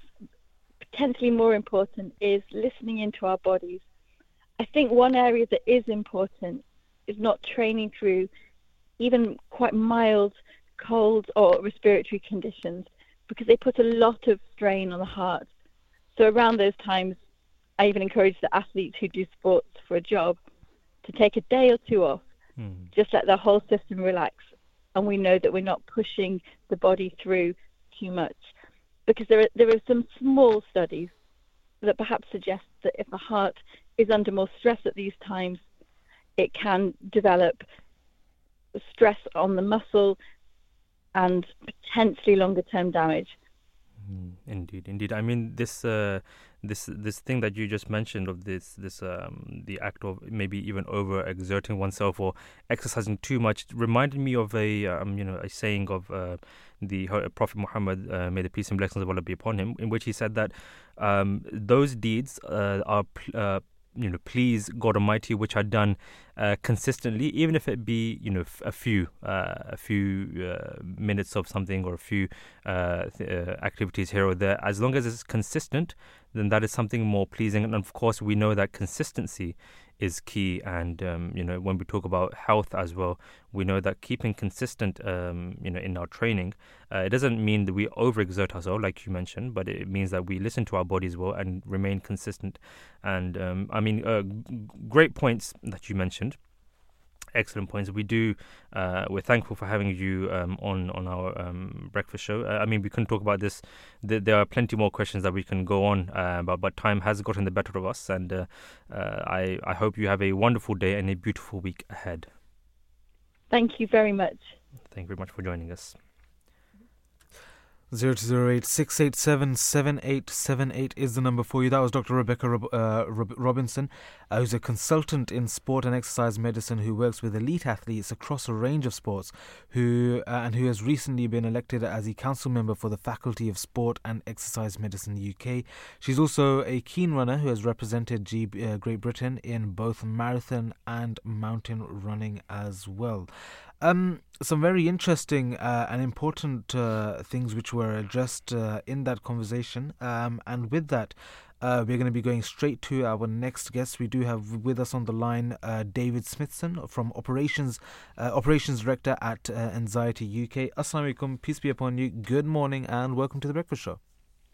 potentially more important is listening into our bodies. I think one area that is important is not training through even quite mild colds or respiratory conditions because they put a lot of strain on the heart. So around those times, I even encourage the athletes who do sports for a job to take a day or two off Mm. Just let their whole system relax. And we know that we're not pushing the body through too much. Because there are, there are some small studies that perhaps suggest that if the heart is under more stress at these times, it can develop stress on the muscle and potentially longer term damage. Mm, indeed, indeed. I mean, this uh, this this thing that you just mentioned of this this um, the act of maybe even over exerting oneself or exercising too much reminded me of a um, you know a saying of uh, the Prophet Muhammad uh, may the peace and blessings of Allah be upon him in which he said that um, those deeds uh, are uh, you know please God Almighty, which are done uh, consistently, even if it be you know a few uh, a few uh, minutes of something or a few uh, th- uh, activities here or there, as long as it's consistent, then that is something more pleasing. And of course, we know that consistency is key. And um, you know, when we talk about health as well, we know that keeping consistent, um, you know, in our training, uh, it doesn't mean that we overexert ourselves, like you mentioned, but it means that we listen to our bodies well and remain consistent. And um, I mean, uh, great points that you mentioned excellent points. We do. Uh, we're thankful for having you um, on on our um, breakfast show. Uh, I mean, we couldn't talk about this. There, there, are plenty more questions that we can go on, uh, but but time has gotten the better of us, and uh, uh, I I hope you have a wonderful day and a beautiful week ahead. Thank you very much. Thank you very much for joining us. 008 is the number for you. That was Dr. Rebecca Rob- uh, Rob- Robinson, uh, who's a consultant in sport and exercise medicine who works with elite athletes across a range of sports, who uh, and who has recently been elected as a council member for the Faculty of Sport and Exercise Medicine UK. She's also a keen runner who has represented G- uh, Great Britain in both marathon and mountain running as well. Um, some very interesting uh, and important uh, things which were addressed uh, in that conversation. Um, and with that, uh, we're going to be going straight to our next guest. We do have with us on the line uh, David Smithson from Operations uh, Operations Director at Anxiety UK. Assalamu alaikum, peace be upon you. Good morning and welcome to the Breakfast Show.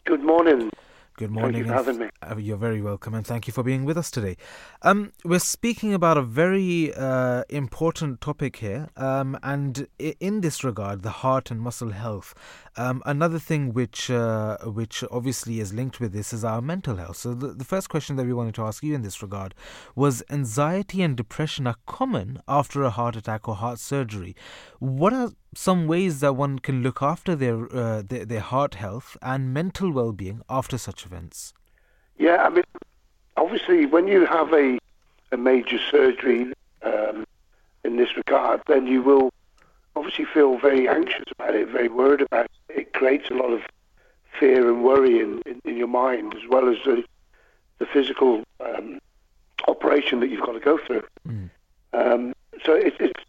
Good morning. Good morning. Thank you for having me. Uh, you're very welcome, and thank you for being with us today. Um, we're speaking about a very uh, important topic here, um, and in this regard, the heart and muscle health. Um, another thing which uh, which obviously is linked with this is our mental health. So the, the first question that we wanted to ask you in this regard was: anxiety and depression are common after a heart attack or heart surgery. What are some ways that one can look after their uh, their, their heart health and mental well-being after such events? Yeah, I mean, obviously, when you have a a major surgery um, in this regard, then you will obviously feel very anxious about it, very worried about it. It creates a lot of fear and worry in, in, in your mind, as well as the, the physical um, operation that you've got to go through. Mm. Um, so it, it's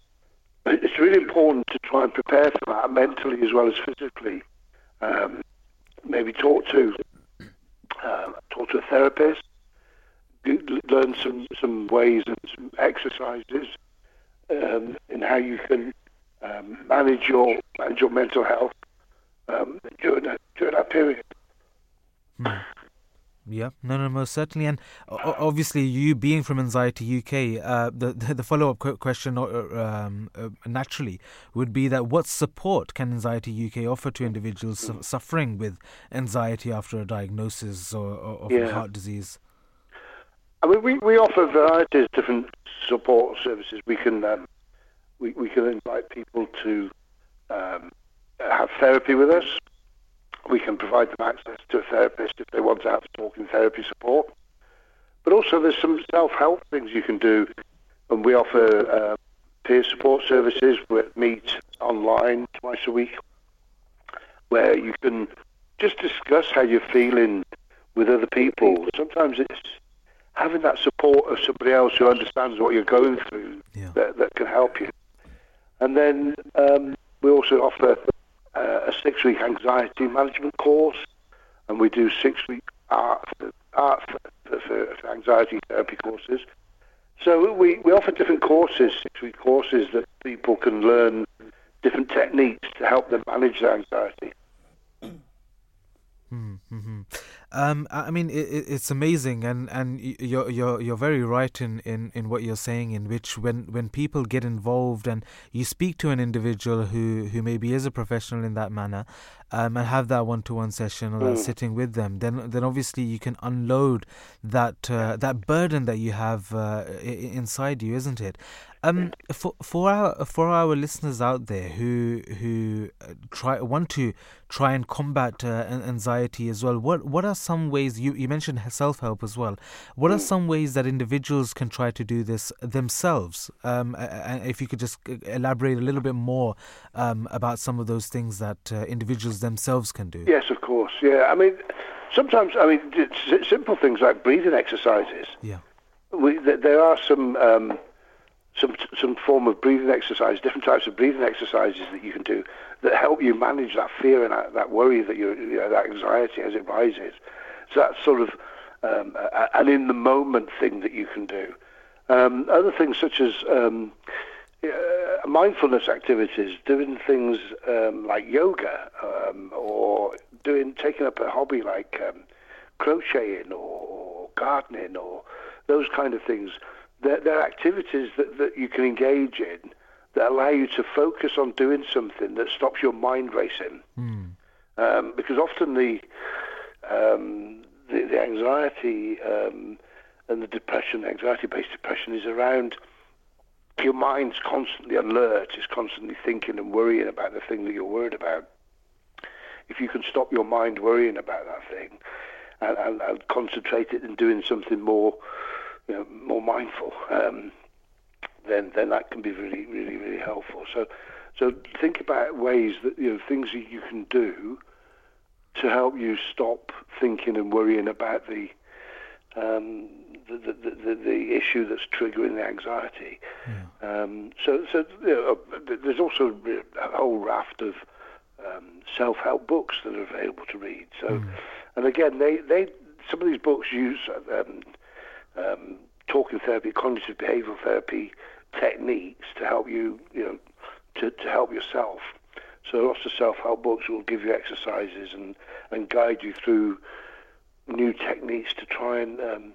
it's really important to try and prepare for that mentally as well as physically. Um, maybe talk to uh, talk to a therapist, learn some some ways and some exercises um, in how you can um, manage your manage your mental health um, during that during that period. Mm. Yeah, no, no, most certainly, and obviously, you being from Anxiety UK, uh, the the follow up question uh, um, uh, naturally would be that what support can Anxiety UK offer to individuals su- suffering with anxiety after a diagnosis or, or of yeah. heart disease? I mean, we, we offer varieties of different support services. We can um, we we can invite people to um, have therapy with us. We can provide them access to a therapist if they want to have talking therapy support. But also, there's some self-help things you can do, and we offer uh, peer support services. We meet online twice a week, where you can just discuss how you're feeling with other people. Sometimes it's having that support of somebody else who understands what you're going through yeah. that, that can help you. And then um, we also offer uh, a six week anxiety management course, and we do six week art, art for, for, for anxiety therapy courses. So we, we offer different courses, six week courses that people can learn different techniques to help them manage their anxiety. Mm-hmm. Um, I mean, it, it's amazing, and, and you're you're you're very right in, in, in what you're saying. In which, when, when people get involved and you speak to an individual who, who maybe is a professional in that manner, um, and have that one-to-one session or that Mm. sitting with them, then then obviously you can unload that uh, that burden that you have uh, i- inside you, isn't it? Um, for for our for our listeners out there who who uh, try want to try and combat uh, anxiety as well, what what are some ways you you mentioned self help as well? What are some ways that individuals can try to do this themselves? Um, a- a- and if you could just uh, elaborate a little bit more um, about some of those things that uh, individuals themselves can do. Yes, of course. Yeah, I mean, sometimes I mean simple things like breathing exercises. Yeah. We, th- there are some um, some some form of breathing exercise, different types of breathing exercises that you can do that help you manage that fear and that, that worry that you you know, that anxiety as it rises. So that's sort of um, a, an in the moment thing that you can do. Um, other things such as um, uh, mindfulness activities, doing things um, like yoga, um, or doing taking up a hobby like um, crocheting or gardening or those kind of things. They're, they're activities that, that you can engage in that allow you to focus on doing something that stops your mind racing. Um, because often the, um, the the anxiety um, and the depression, anxiety-based depression, is around your mind's constantly alert, is constantly thinking and worrying about the thing that you're worried about. If you can stop your mind worrying about that thing and, and, and concentrate it in doing something more, you know, more mindful, um, then then that can be really, really, really helpful. So, so think about ways that you know things that you can do to help you stop thinking and worrying about the um, the, the, the, the issue that's triggering the anxiety. Um, so, so you know, uh, there's also a whole raft of um, self-help books that are available to read. So, and again, they, they some of these books use um, um, talking therapy, cognitive behavioural therapy techniques to help you, you know, to, to help yourself. So lots of self-help books will give you exercises and, and guide you through new techniques to try and um,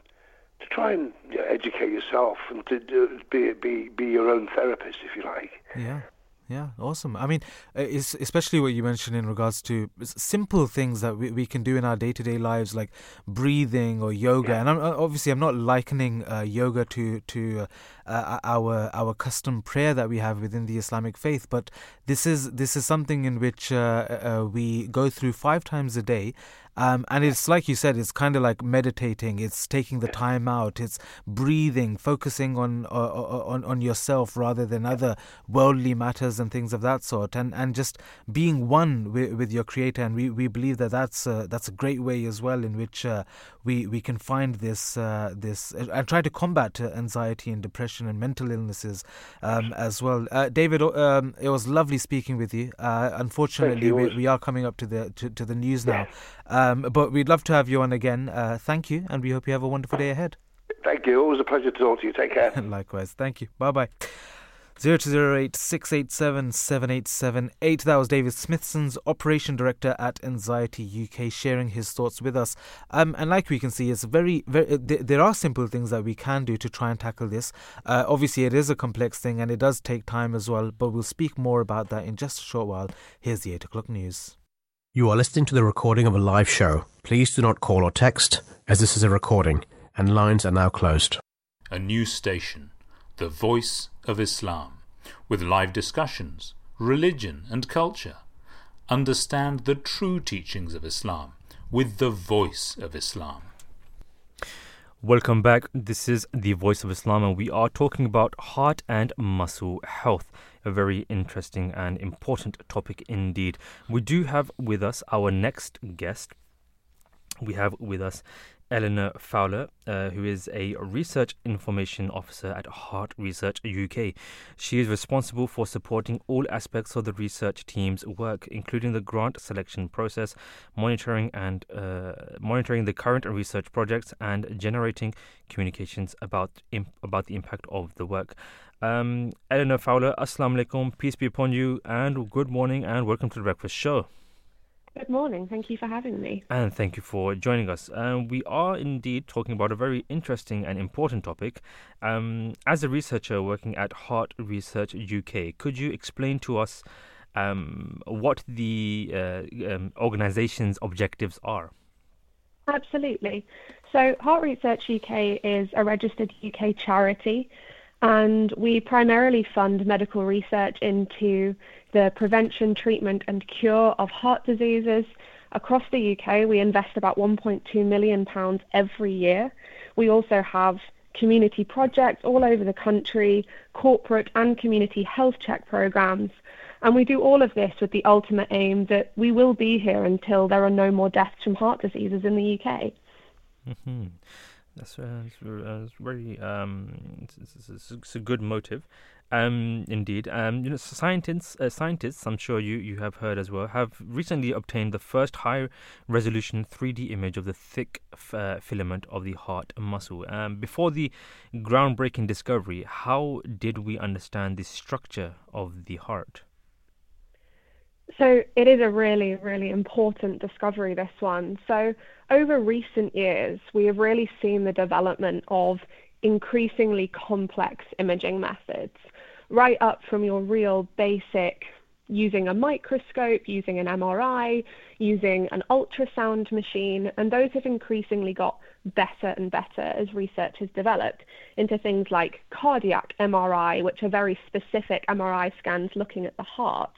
to try and educate yourself and to do, be be be your own therapist, if you like. Yeah. Yeah, awesome. I mean, uh, especially what you mentioned in regards to simple things that we, we can do in our day to day lives, like breathing or yoga. And I'm, uh, obviously, I'm not likening uh, yoga to to uh, uh, our our custom prayer that we have within the Islamic faith, but this is this is something in which uh, uh, we go through five times a day. Um, and it's like you said, it's kind of like meditating. It's taking the time out. It's breathing, focusing on uh, on on yourself rather than other worldly matters and things of that sort, and and just being one with, with your Creator. And we, we believe that that's uh, that's a great way as well in which uh, we we can find this uh, this and try to combat uh, anxiety and depression and mental illnesses um, as well. Uh, David, um, it was lovely speaking with you. Uh, unfortunately, you. we, we are coming up to the to, to the news now. Um, but we'd love to have you on again. Uh, thank you, and we hope you have a wonderful day ahead. Thank you. Always a pleasure to talk to you. Take care. Likewise. Thank you. Bye bye. 0208 687 7878. That was David Smithson's Operation Director at Anxiety UK sharing his thoughts with us. Um, and like we can see, it's very, very, uh, th- there are simple things that we can do to try and tackle this. Uh, obviously, it is a complex thing and it does take time as well, but we'll speak more about that in just a short while. Here's the 8 o'clock news. You are listening to the recording of a live show. Please do not call or text, as this is a recording, and lines are now closed. a new station, The Voice of Islam, with live discussions, religion and culture. Understand the true teachings of Islam with The Voice of Islam. Welcome back. This is the Voice of Islam, and we are talking about heart and muscle health. A very interesting and important topic indeed. We do have with us our next guest. We have with us Elinor Fowler, uh, who is a Research Information Officer at Heart Research UK. She is responsible for supporting all aspects of the research team's work, including the grant selection process, monitoring and uh, monitoring the current research projects, and generating communications about imp- about the impact of the work. Um, Elinor Fowler, Assalamu alaikum, peace be upon you, and good morning, and welcome to the Breakfast Show. Good morning. Thank you for having me. And thank you for joining us. Um, we are indeed talking about a very interesting and important topic. Um, as a researcher working at Heart Research UK, could you explain to us um, what the uh, um, organization's objectives are. Absolutely. So, Heart Research UK is a registered UK charity, and we primarily fund medical research into the prevention, treatment, and cure of heart diseases. Across the UK, we invest about £1.2 million every year. We also have community projects all over the country, corporate and community health check programs. And we do all of this with the ultimate aim that we will be here until there are no more deaths from heart diseases in the UK. Mm-hmm. That's, uh, that's, very um, it's, it's, it's, a good motive. Um, indeed, um, you know, scientists, uh, scientists, I'm sure you, you have heard as well, have recently obtained the first high-resolution 3D image of the thick f- uh, filament of the heart muscle. Um, before the groundbreaking discovery, how did we understand the structure of the heart? So it is a really, really important discovery, this one. So over recent years, we have really seen the development of increasingly complex imaging methods right up from your real basic using a microscope, using an MRI, using an ultrasound machine, and those have increasingly got better and better as research has developed into things like cardiac MRI, which are very specific MRI scans looking at the heart.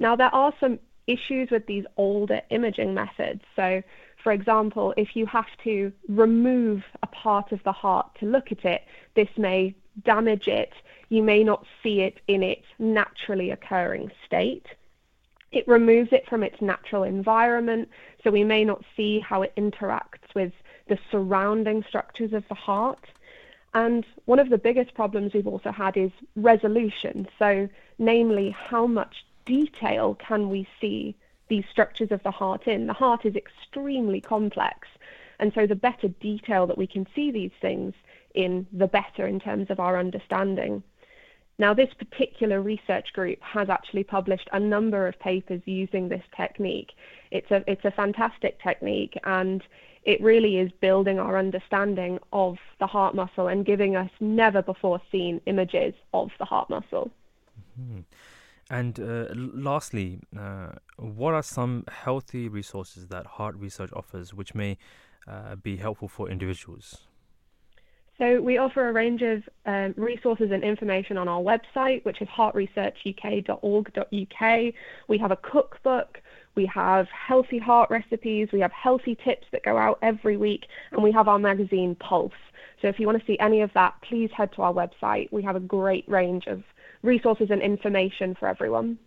Now, there are some issues with these older imaging methods. So, for example, if you have to remove a part of the heart to look at it, this may damage it you may not see it in its naturally occurring state. It removes it from its natural environment, so we may not see how it interacts with the surrounding structures of the heart. And one of the biggest problems we've also had is resolution. So, namely, how much detail can we see these structures of the heart in? The heart is extremely complex. And so, the better detail that we can see these things in, the better in terms of our understanding. Now, this particular research group has actually published a number of papers using this technique. It's a, it's a fantastic technique and it really is building our understanding of the heart muscle and giving us never before seen images of the heart muscle. Mm-hmm. And uh, lastly, uh, what are some healthy resources that Heart Research offers which may uh, be helpful for individuals? So we offer a range of um, resources and information on our website, which is heartresearchuk.org.uk. We have a cookbook. We have healthy heart recipes. We have healthy tips that go out every week. And we have our magazine Pulse. So if you want to see any of that, please head to our website. We have a great range of resources and information for everyone.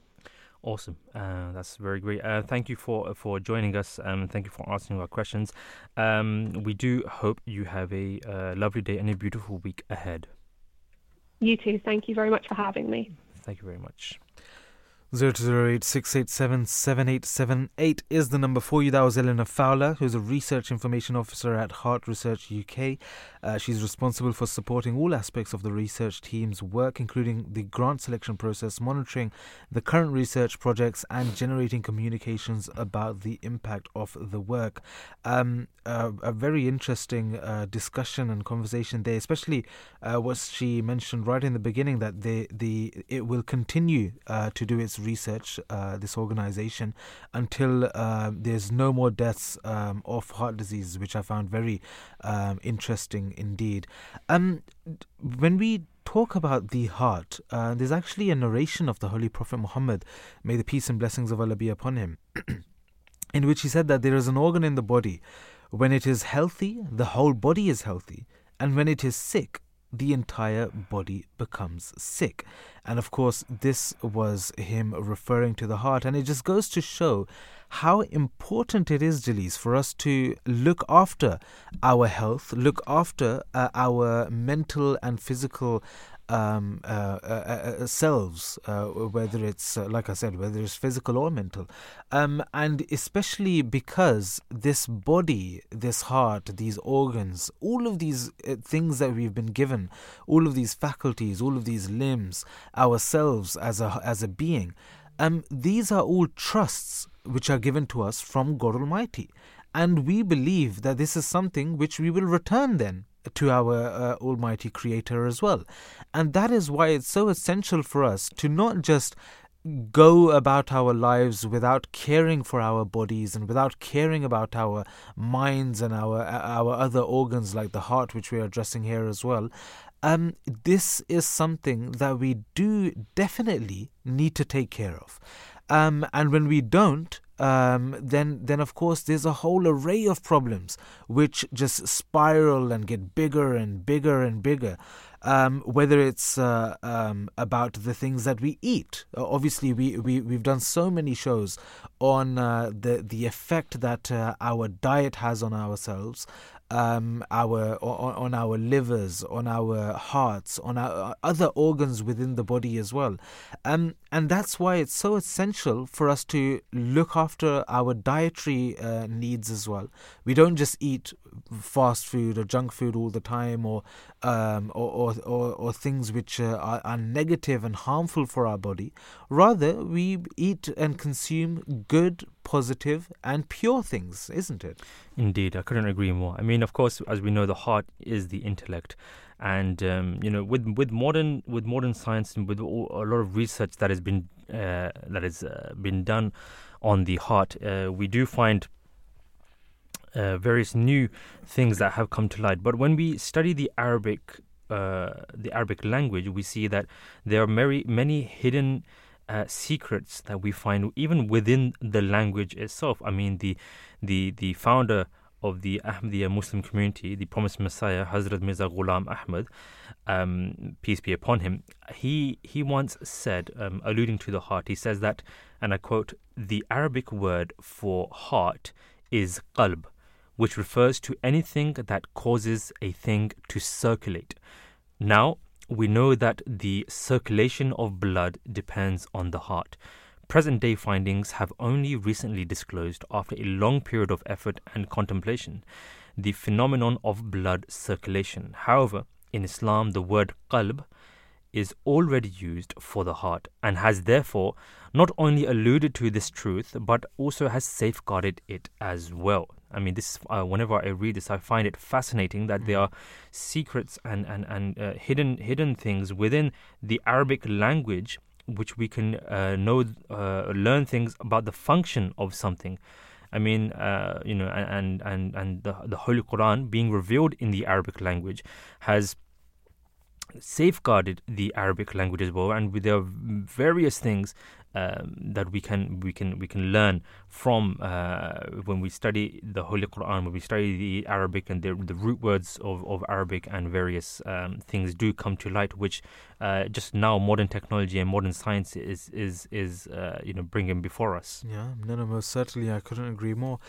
Awesome. Uh, that's very great. Uh, thank you for for joining us. Um, thank you for answering our questions. Um, we do hope you have a uh, lovely day and a beautiful week ahead. You too. Thank you very much for having me. Thank you very much. Zero two zero eight six eight seven seven eight seven eight is the number for you. That was Elinor Fowler, who's a Research Information Officer at Heart Research UK. Uh, she's responsible for supporting all aspects of the research team's work, including the grant selection process, monitoring the current research projects, and generating communications about the impact of the work. Um, uh, a very interesting uh, discussion and conversation there, especially uh, what she mentioned right in the beginning that the the it will continue uh, to do its research, uh, this organization, until uh, there's no more deaths um, of heart disease, which I found very um, interesting indeed. Um, when we talk about the heart, uh, there's actually a narration of the Holy Prophet Muhammad, may the peace and blessings of Allah be upon him, in which he said that there is an organ in the body. When it is healthy, the whole body is healthy, and when it is sick, the entire body becomes sick. And of course, this was him referring to the heart. And it just goes to show how important it is, Jalees, for us to look after our health, look after uh, our mental and physical um, uh, uh, uh, selves, uh, whether it's, uh, like I said, whether it's physical or mental. Um, and especially because this body, this heart, these organs, all of these uh, things that we've been given, all of these faculties, all of these limbs, ourselves as a, as a being, um, these are all trusts which are given to us from God Almighty. And we believe that this is something which we will return then to our uh, Almighty Creator as well. And that is why it's so essential for us to not just go about our lives without caring for our bodies and without caring about our minds and our our other organs like the heart, which we are addressing here as well, um, this is something that we do definitely need to take care of. Um, and when we don't, um, then then of course there's a whole array of problems which just spiral and get bigger and bigger and bigger um, whether it's uh, um, about the things that we eat. Uh, obviously, we, we, we've done so many shows on uh, the, the effect that uh, our diet has on ourselves. Um, our on, on, our livers, on our hearts, on our uh, other organs within the body as well, um, and that's why it's so essential for us to look after our dietary uh, needs as well. We don't just eat fast food or junk food all the time, or um, or, or, or, or, things which uh, are, are, negative and harmful for our body. Rather, we eat and consume good, positive, and pure things, isn't it? Indeed, I couldn't agree more. I mean, of course, as we know, the heart is the intellect. And um, you know, with with modern with modern science and with a lot of research that has been uh, that has uh, been done on the heart, uh, we do find uh, various new things that have come to light. But when we study the Arabic, uh, the Arabic language, we see that there are many, many hidden uh, secrets that we find even within the language itself. I mean, the the the founder of the Ahmadiyya Muslim community, the promised Messiah, Hazrat Mirza Ghulam Ahmad, um, peace be upon him, he he once said, um, alluding to the heart, he says that, and I quote, the Arabic word for heart is qalb, which refers to anything that causes a thing to circulate. Now, we know that the circulation of blood depends on the heart. Present day findings have only recently disclosed, after a long period of effort and contemplation, the phenomenon of blood circulation. However, in Islam, the word qalb is already used for the heart and has therefore not only alluded to this truth but also has safeguarded it as well. I mean, this uh, whenever I read this, I find it fascinating that mm. there are secrets and and and uh, hidden hidden things within the Arabic language which we can uh, know, uh, learn things about the function of something. I mean, uh, you know, and and and the the Holy Quran being revealed in the Arabic language has safeguarded the Arabic language as well, and there are various things um, that we can we can we can learn from uh, when we study the Holy Quran, when we study the Arabic and the, the root words of, of Arabic and various um, things do come to light, which uh, just now modern technology and modern science is is is uh, you know bringing before us. Yeah, no, no, most certainly, I couldn't agree more.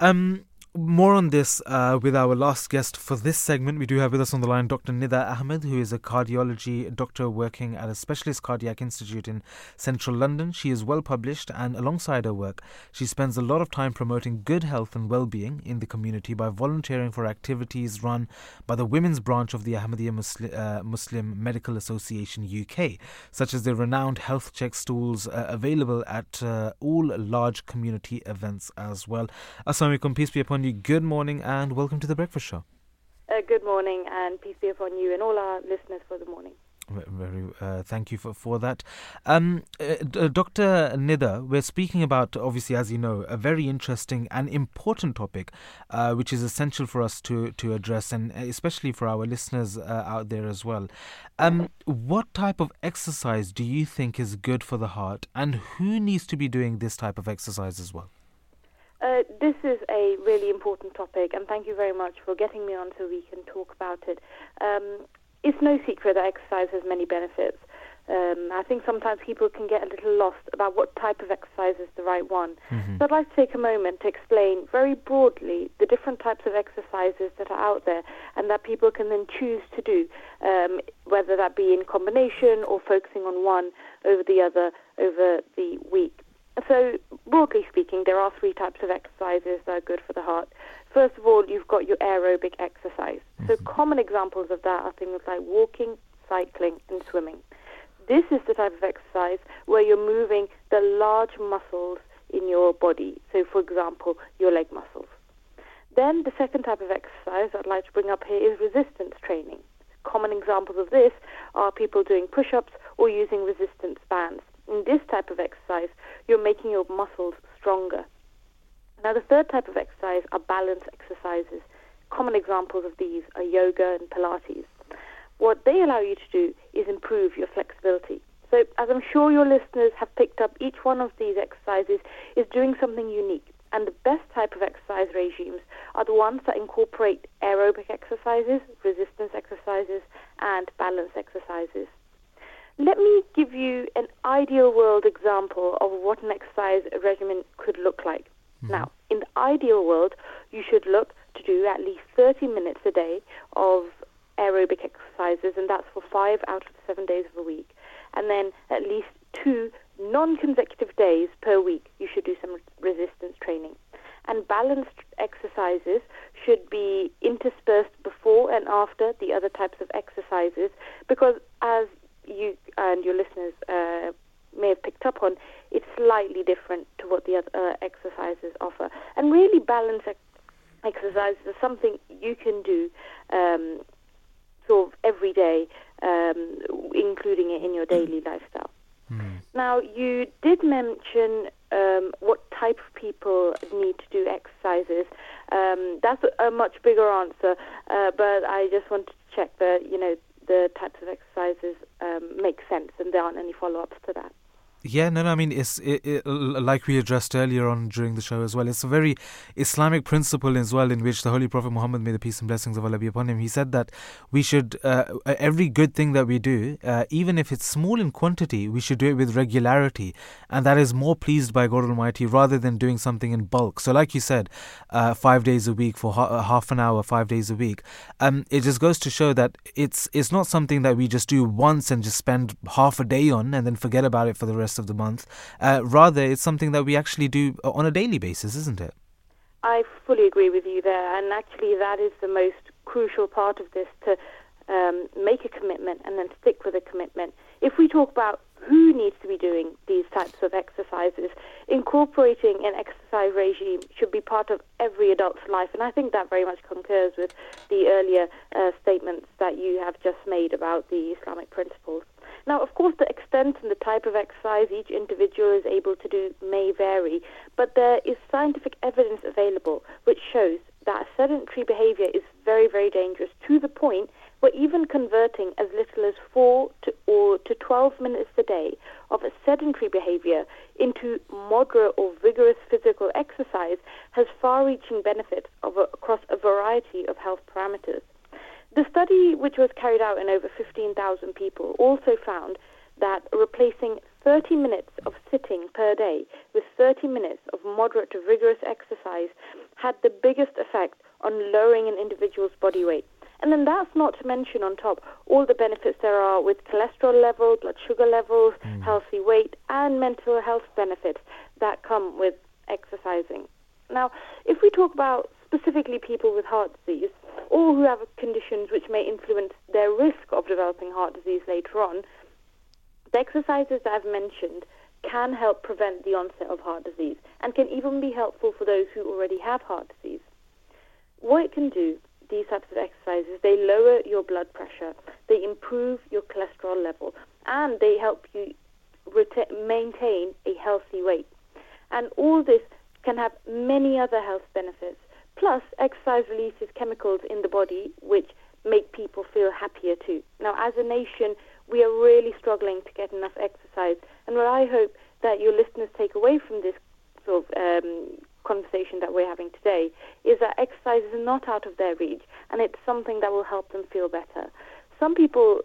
Um, more on this uh, with our last guest for this segment. We do have with us on the line Dr. Nida Ahmed, who is a cardiology doctor working at a specialist cardiac institute in central London. She is well published, and alongside her work, she spends a lot of time promoting good health and well being in the community by volunteering for activities run by the women's branch of the Ahmadiyya Muslim, uh, Muslim Medical Association UK, such as the renowned health check stools uh, available at uh, all large community events as well. Assalamu alaikum, peace be upon you good morning and welcome to the Breakfast Show. Uh, good morning and peace be upon you and all our listeners for the morning. Very, uh, thank you for for that, um, uh, uh Dr. Nida. We're speaking about, obviously, as you know, a very interesting and important topic, uh, which is essential for us to to address, and especially for our listeners uh, out there as well. Um, what type of exercise do you think is good for the heart, and who needs to be doing this type of exercise as well? Uh, this is a really important topic, and thank you very much for getting me on so we can talk about it. Um, it's no secret that exercise has many benefits. Um, I think sometimes people can get a little lost about what type of exercise is the right one. Mm-hmm. So I'd like to take a moment to explain very broadly the different types of exercises that are out there and that people can then choose to do, um, whether that be in combination or focusing on one over the other over the week. So, broadly speaking, there are three types of exercises that are good for the heart. First of all, you've got your aerobic exercise. Mm-hmm. So, common examples of that are things like walking, cycling, and swimming. This is the type of exercise where you're moving the large muscles in your body. So, for example, your leg muscles. Then, the second type of exercise I'd like to bring up here is resistance training. Common examples of this are people doing push ups or using resistance bands in this type of exercise, you're making your muscles stronger. Now, the third type of exercise are balance exercises. Common examples of these are yoga and Pilates. What they allow you to do is improve your flexibility. So, as I'm sure your listeners have picked up, each one of these exercises is doing something unique. And the best type of exercise regimes are the ones that incorporate aerobic exercises, resistance exercises, and balance exercises. Let me give you an ideal world example of what an exercise regimen could look like. Mm-hmm. Now, in the ideal world, you should look to do at least 30 minutes a day of aerobic exercises, and that's for five out of the seven days of the week. And then at least two non consecutive days per week, you should do some resistance training. And balanced exercises should be interspersed before and after the other types of exercises because, as you and your listeners uh, may have picked up on, it's slightly different to what the other uh, exercises offer. And really, balance ex- exercises are something you can do um, sort of every day, um, including it in your daily lifestyle. Mm. Now, you did mention um, what type of people need to do exercises. Um, that's a much bigger answer, uh, but I just wanted to check that you know the types of exercises um, make sense and there aren't any follow-ups to that. Yeah, no, no. I mean, it's it, it, like we addressed earlier on during the show as well. It's a very Islamic principle as well, in which the Holy Prophet Muhammad, may the peace and blessings of Allah be upon him, he said that we should uh, every good thing that we do, uh, even if it's small in quantity, we should do it with regularity, and that is more pleased by God Almighty rather than doing something in bulk. So, like you said, uh, five days a week for ha- half an hour, five days a week. Um, it just goes to show that it's it's not something that we just do once and just spend half a day on and then forget about it for the rest rest of the month. Uh, rather, it's something that we actually do on a daily basis, isn't it? I fully agree with you there, and actually, that is the most crucial part of this to um, make a commitment and then stick with a commitment. If we talk about who needs to be doing these types of exercises, incorporating an exercise regime should be part of every adult's life. And I think that very much concurs with the earlier uh, statements that you have just made about the Islamic principles. Now, of course, the extent and the type of exercise each individual is able to do may vary, but there is scientific evidence available which shows that sedentary behavior is very, very dangerous to the point where even converting as little as 4 to, or to 12 minutes a day of a sedentary behavior into moderate or vigorous physical exercise has far-reaching benefits a, across a variety of health parameters. The study, which was carried out in over 15,000 people, also found that replacing 30 minutes of sitting per day with 30 minutes of moderate to vigorous exercise had the biggest effect on lowering an individual's body weight. And then that's not to mention on top all the benefits there are with cholesterol level, blood sugar levels, mm. healthy weight, and mental health benefits that come with exercising. Now, if we talk about specifically people with heart disease, or who have conditions which may influence their risk of developing heart disease later on, the exercises that I've mentioned can help prevent the onset of heart disease and can even be helpful for those who already have heart disease. What it can do, these types of exercises, they lower your blood pressure, they improve your cholesterol level, and they help you reta- maintain a healthy weight. And all this can have many other health benefits Plus, exercise releases chemicals in the body which make people feel happier too. Now, as a nation, we are really struggling to get enough exercise. And what I hope that your listeners take away from this sort of um, conversation that we're having today is that exercise is not out of their reach and it's something that will help them feel better. Some people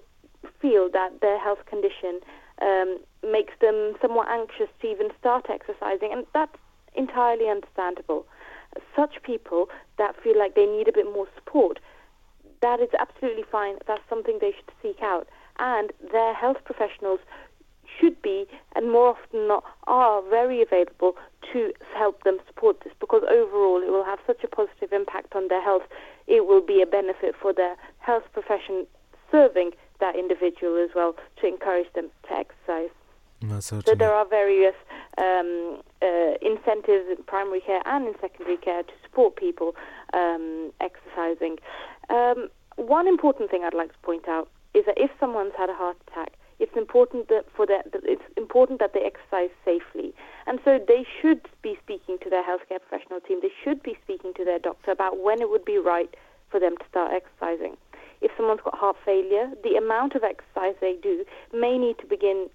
feel that their health condition um, makes them somewhat anxious to even start exercising, and that's entirely understandable such people that feel like they need a bit more support, that is absolutely fine. That's something they should seek out. And their health professionals should be, and more often not, are very available to help them support this because overall it will have such a positive impact on their health. It will be a benefit for their health profession serving that individual as well to encourage them to exercise. No, so there are various um, uh, incentives in primary care and in secondary care to support people um, exercising. Um, one important thing I'd like to point out is that if someone's had a heart attack, it's important that for that it's important that they exercise safely. And so they should be speaking to their healthcare professional team. They should be speaking to their doctor about when it would be right for them to start exercising. If someone's got heart failure, the amount of exercise they do may need to begin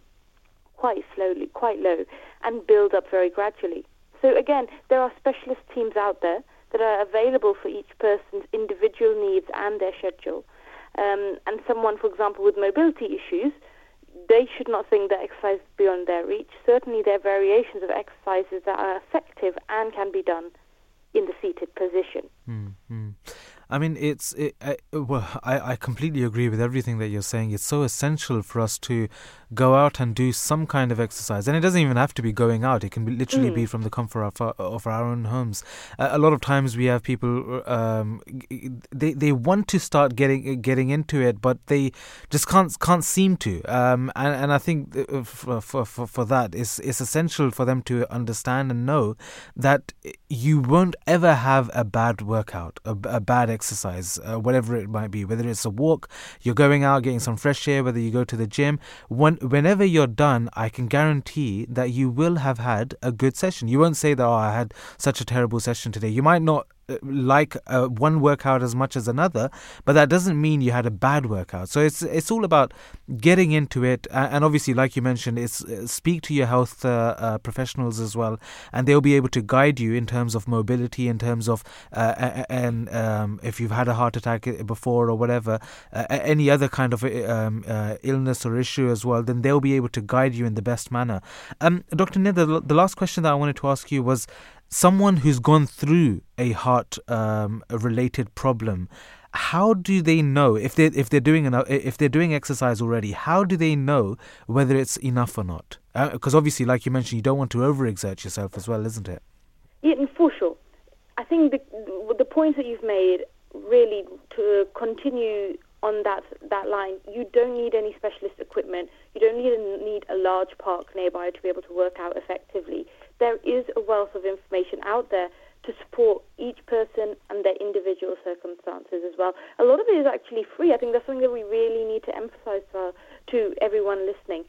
quite slowly, quite low, and build up very gradually. So again, there are specialist teams out there that are available for each person's individual needs and their schedule. Um, and someone, for example, with mobility issues, they should not think that exercise is beyond their reach. Certainly, there are variations of exercises that are effective and can be done in the seated position. Mm-hmm. I mean, it's it, I, well, I, I completely agree with everything that you're saying. It's so essential for us to go out and do some kind of exercise, and it doesn't even have to be going out. It can be, literally mm. be from the comfort of our, of our own homes. Uh, a lot of times we have people um, they they want to start getting getting into it, but they just can't can't seem to. Um, and and I think uh, for for for, for that, it's it's essential for them to understand and know that you won't ever have a bad workout, a, a bad exercise, uh, whatever it might be, whether it's a walk, you're going out getting some fresh air, whether you go to the gym, when, whenever you're done, I can guarantee that you will have had a good session. You won't say that, oh, I had such a terrible session today. You might not like uh, one workout as much as another, but that doesn't mean you had a bad workout. So it's it's all about getting into it, and obviously, like you mentioned, it's uh, speak to your health uh, uh, professionals as well, and they'll be able to guide you in terms of mobility, in terms of uh, and um, if you've had a heart attack before or whatever, uh, any other kind of um, illness or issue as well, then they'll be able to guide you in the best manner. Um, Dr. Nid, the, the last question that I wanted to ask you was someone who's gone through a heart um, related problem how do they know if they if they're doing enough if they're doing exercise already how do they know whether it's enough or not? Because uh, obviously like you mentioned you don't want to overexert yourself as well isn't it? Yeah for sure. I think the the point that you've made really to continue on that that line you don't need any specialist equipment. You don't need a, need a large park nearby to be able to work out effectively there is a wealth of information out there to support each person and their individual circumstances as well. A lot of it is actually free. I think that's something that we really need to emphasize uh, to everyone listening.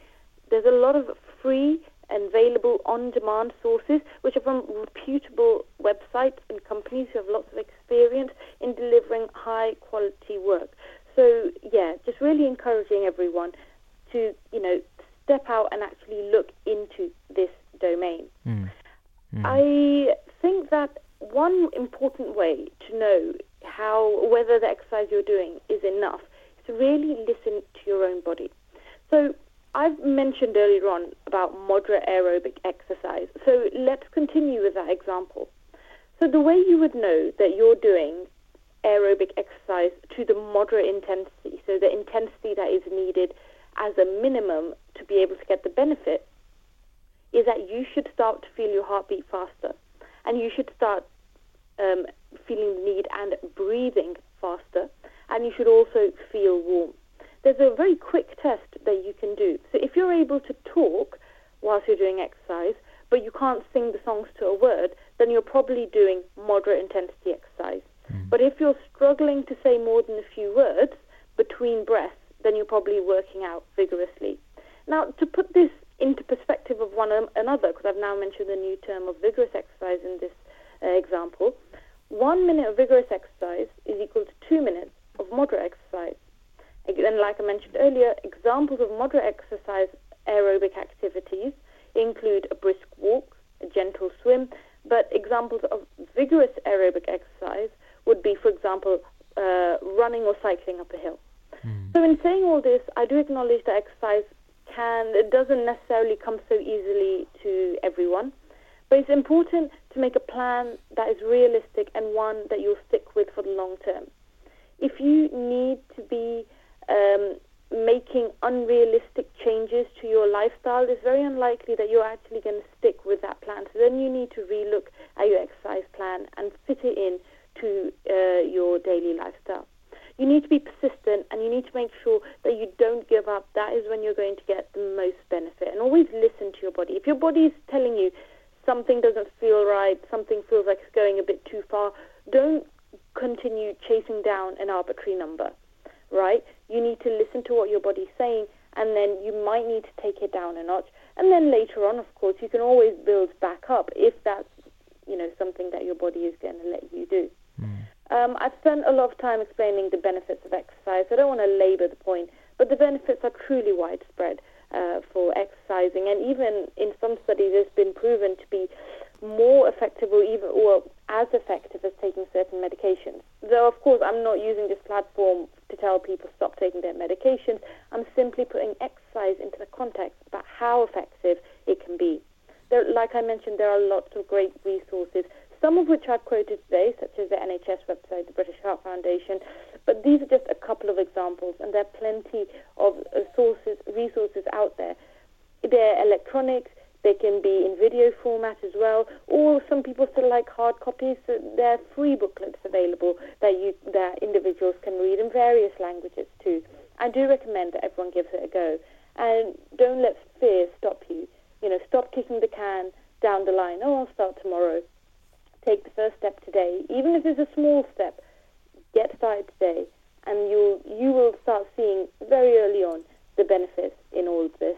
There's a lot of free and available on-demand sources, which are from reputable websites and companies who have lots of experience in delivering high-quality work. So, yeah, just really encouraging everyone to, you know, step out and actually look into this domain. Mm. Mm. I think that one important way to know how whether the exercise you're doing is enough is to really listen to your own body. So I've mentioned earlier on about moderate aerobic exercise. So let's continue with that example. So the way you would know that you're doing aerobic exercise to the moderate intensity, so the intensity that is needed as a minimum to be able to get the benefit, is that you should start to feel your heartbeat faster and you should start um, feeling the need and breathing faster and you should also feel warm. There's a very quick test that you can do. So if you're able to talk whilst you're doing exercise, but you can't sing the songs to a word, then you're probably doing moderate intensity exercise. Mm. But if you're struggling to say more than a few words between breaths, then you're probably working out vigorously. Now, to put this into perspective of one another, because I've now mentioned the new term of vigorous exercise in this uh, example, one minute of vigorous exercise is equal to two minutes of moderate exercise. And like I mentioned earlier, examples of moderate exercise aerobic activities include a brisk walk, a gentle swim, but examples of vigorous aerobic exercise would be, for example, uh, running or cycling up a hill. Mm. So, in saying all this, I do acknowledge that exercise can it doesn't necessarily come so easily to everyone. But it's important to make a plan that is realistic and one that you'll stick with for the long term. If you need to be um, making unrealistic changes to your lifestyle, it's very unlikely that you're actually going to stick with that plan. So then you need to relook at your exercise plan and fit it in to uh, your daily lifestyle you need to be persistent and you need to make sure that you don't give up. That is when you're going to get the most benefit. And always listen to your body. If your body is telling you something doesn't feel right, something feels like it's going a bit too far, don't continue chasing down an arbitrary number, right? You need to listen to what your body's saying and then you might need to take it down a notch. And then later on, of course, you can always build back up if that's you know something that your body is going to let you do. Um, I've spent a lot of time explaining the benefits of exercise. I don't want to labour the point, but the benefits are truly widespread uh, for exercising, and even in some studies, it's been proven to be more effective or even or as effective as taking certain medications. Though, of course, I'm not using this platform to tell people stop taking their medications. I'm simply putting exercise into the context about how effective it can be. There, like I mentioned, there are lots of great resources, some of which I've quoted today, such as the NHS website, the British Heart Foundation. But these are just a couple of examples, and there are plenty of uh, sources, resources out there. They're electronic, they can be in video format as well, or some people still like hard copies. So there are free booklets available that you that individuals can read in various languages too. I do recommend that everyone gives it a go, and don't let fear stop you. You know, stop kicking the can down the line. Oh, I'll start tomorrow. Take the first step today, even if it's a small step. Get started today, and you you will start seeing very early on the benefits in all of this.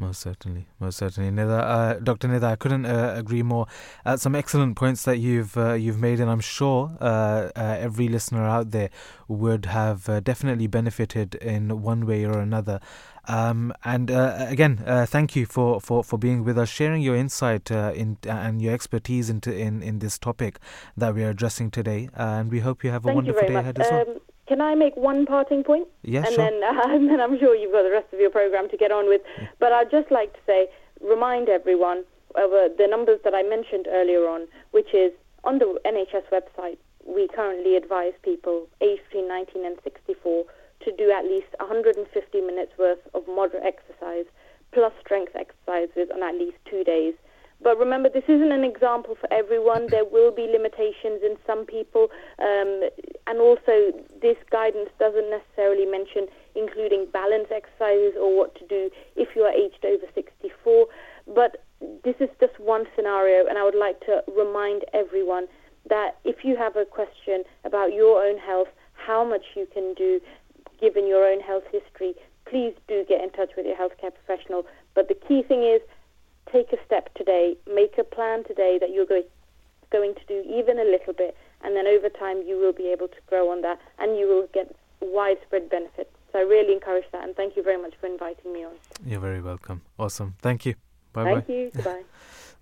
Most certainly, most certainly, Nida, uh, Dr. Nida. I couldn't uh, agree more. Uh, some excellent points that you've uh, you've made, and I'm sure uh, uh, every listener out there would have definitely benefited in one way or another. Um, and again, thank you for, for, for being with us, sharing your insight in and your expertise into in, in this topic that we are addressing today. and we hope you have a thank wonderful day much. ahead as well. Um, can I make one parting point? Yeah, and sure. then, uh, and then I'm sure you've got the rest of your program to get on with. Yeah. But I'd just like to say, remind everyone of uh, the numbers that I mentioned earlier on, which is on the NHS website. We currently advise people aged between 19 and 64 to do at least 150 minutes worth of moderate exercise plus strength exercises on at least two days. But remember, this isn't an example for everyone. There will be limitations in some people. Um, and also, this guidance doesn't necessarily mention including balance exercises or what to do if you are aged over 64. But this is just one scenario, and I would like to remind everyone that if you have a question about your own health, how much you can do given your own health history, please do get in touch with your healthcare professional. But the key thing is take a step today, make a plan today that you're going, going to do even a little bit, and then over time you will be able to grow on that and you will get widespread benefit. So I really encourage that, and thank you very much for inviting me on. You're very welcome. Awesome. Thank you. Bye bye. Thank you. Goodbye.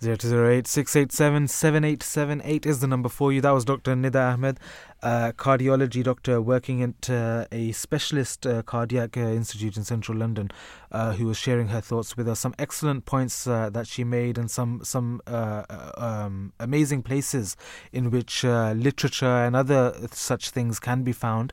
0208 687 7878 is the number for you. That was Dr. Nida Ahmed, uh, cardiology doctor working at uh, a specialist uh, cardiac uh, institute in central London, uh, who was sharing her thoughts with us. Some excellent points uh, that she made, and some some um, amazing places in which literature and other such things can be found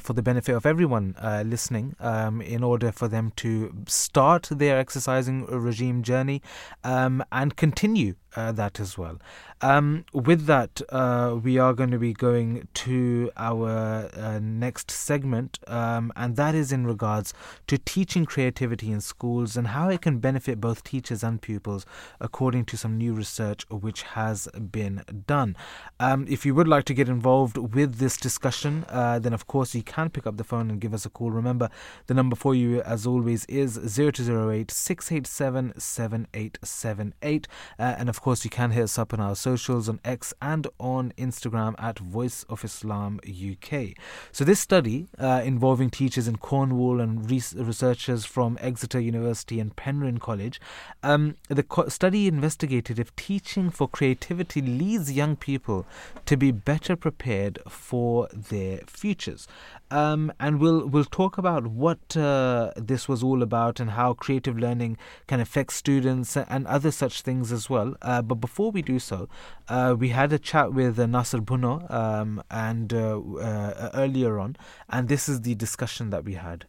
for the benefit of everyone listening, um, in order for them to start their exercising regime journey um, and continue uh, that as well. Um, with that, uh, we are going to be going to our uh, next segment, um, and that is in regards to teaching creativity in schools and how it can benefit both teachers and pupils, according to some new research which has been done. Um, if you would like to get involved with this discussion, uh, then of course you can pick up the phone and give us a call. Remember, the number for you, as always, is 0208 687 7878, uh, and of course you can hit us up on our socials on X and on Instagram at Voice of Islam UK. So, this study uh, involving teachers in Cornwall and researchers from Exeter University and Penryn College, um, the co- study investigated if teaching for creativity leads young people to be better prepared for their futures. Um, and we'll we'll talk about what uh, this was all about and how creative learning can affect students and other such things as well. Uh, but before we do so, uh, we had a chat with uh, Nassar Bhunno um, and uh, uh, earlier on, and this is the discussion that we had.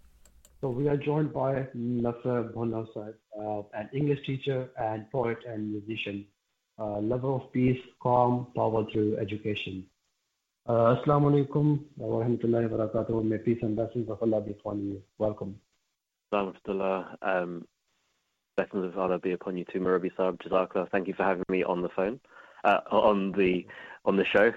So we are joined by Nassar Bhunno, an English teacher and poet and musician, lover of peace, calm, power through education. Uh, Assalamu alaikum wa rahmatullahi wa barakatuh. May peace and blessings of Allah be upon you. Welcome. Alhamdulillah. Um, blessings of Allah be upon you too, Murabbi Saab. Jazakallah. Thank you for having me on the phone, uh, on the on the show.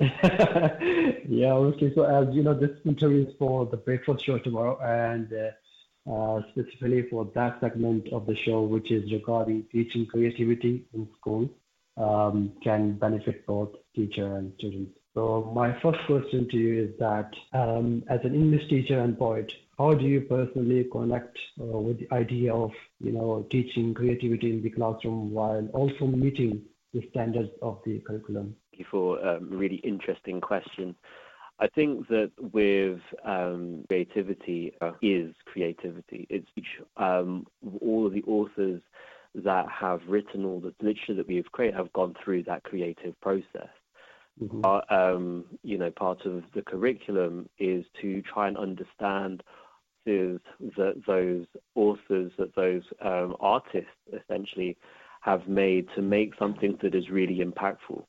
yeah, obviously. So as you know, this interview is for the breakfast show tomorrow, and uh, uh, specifically for that segment of the show, which is regarding teaching creativity in school, um, can benefit both teacher and students. So my first question to you is that um, as an English teacher and poet, how do you personally connect uh, with the idea of you know teaching creativity in the classroom while also meeting the standards of the curriculum? Thank you for a um, really interesting question. I think that with um, creativity uh, is creativity. It's um, all of the authors that have written all the literature that we've created have gone through that creative process. Mm-hmm. Um, you know, part of the curriculum is to try and understand is that those authors, that those um, artists essentially have made to make something that is really impactful.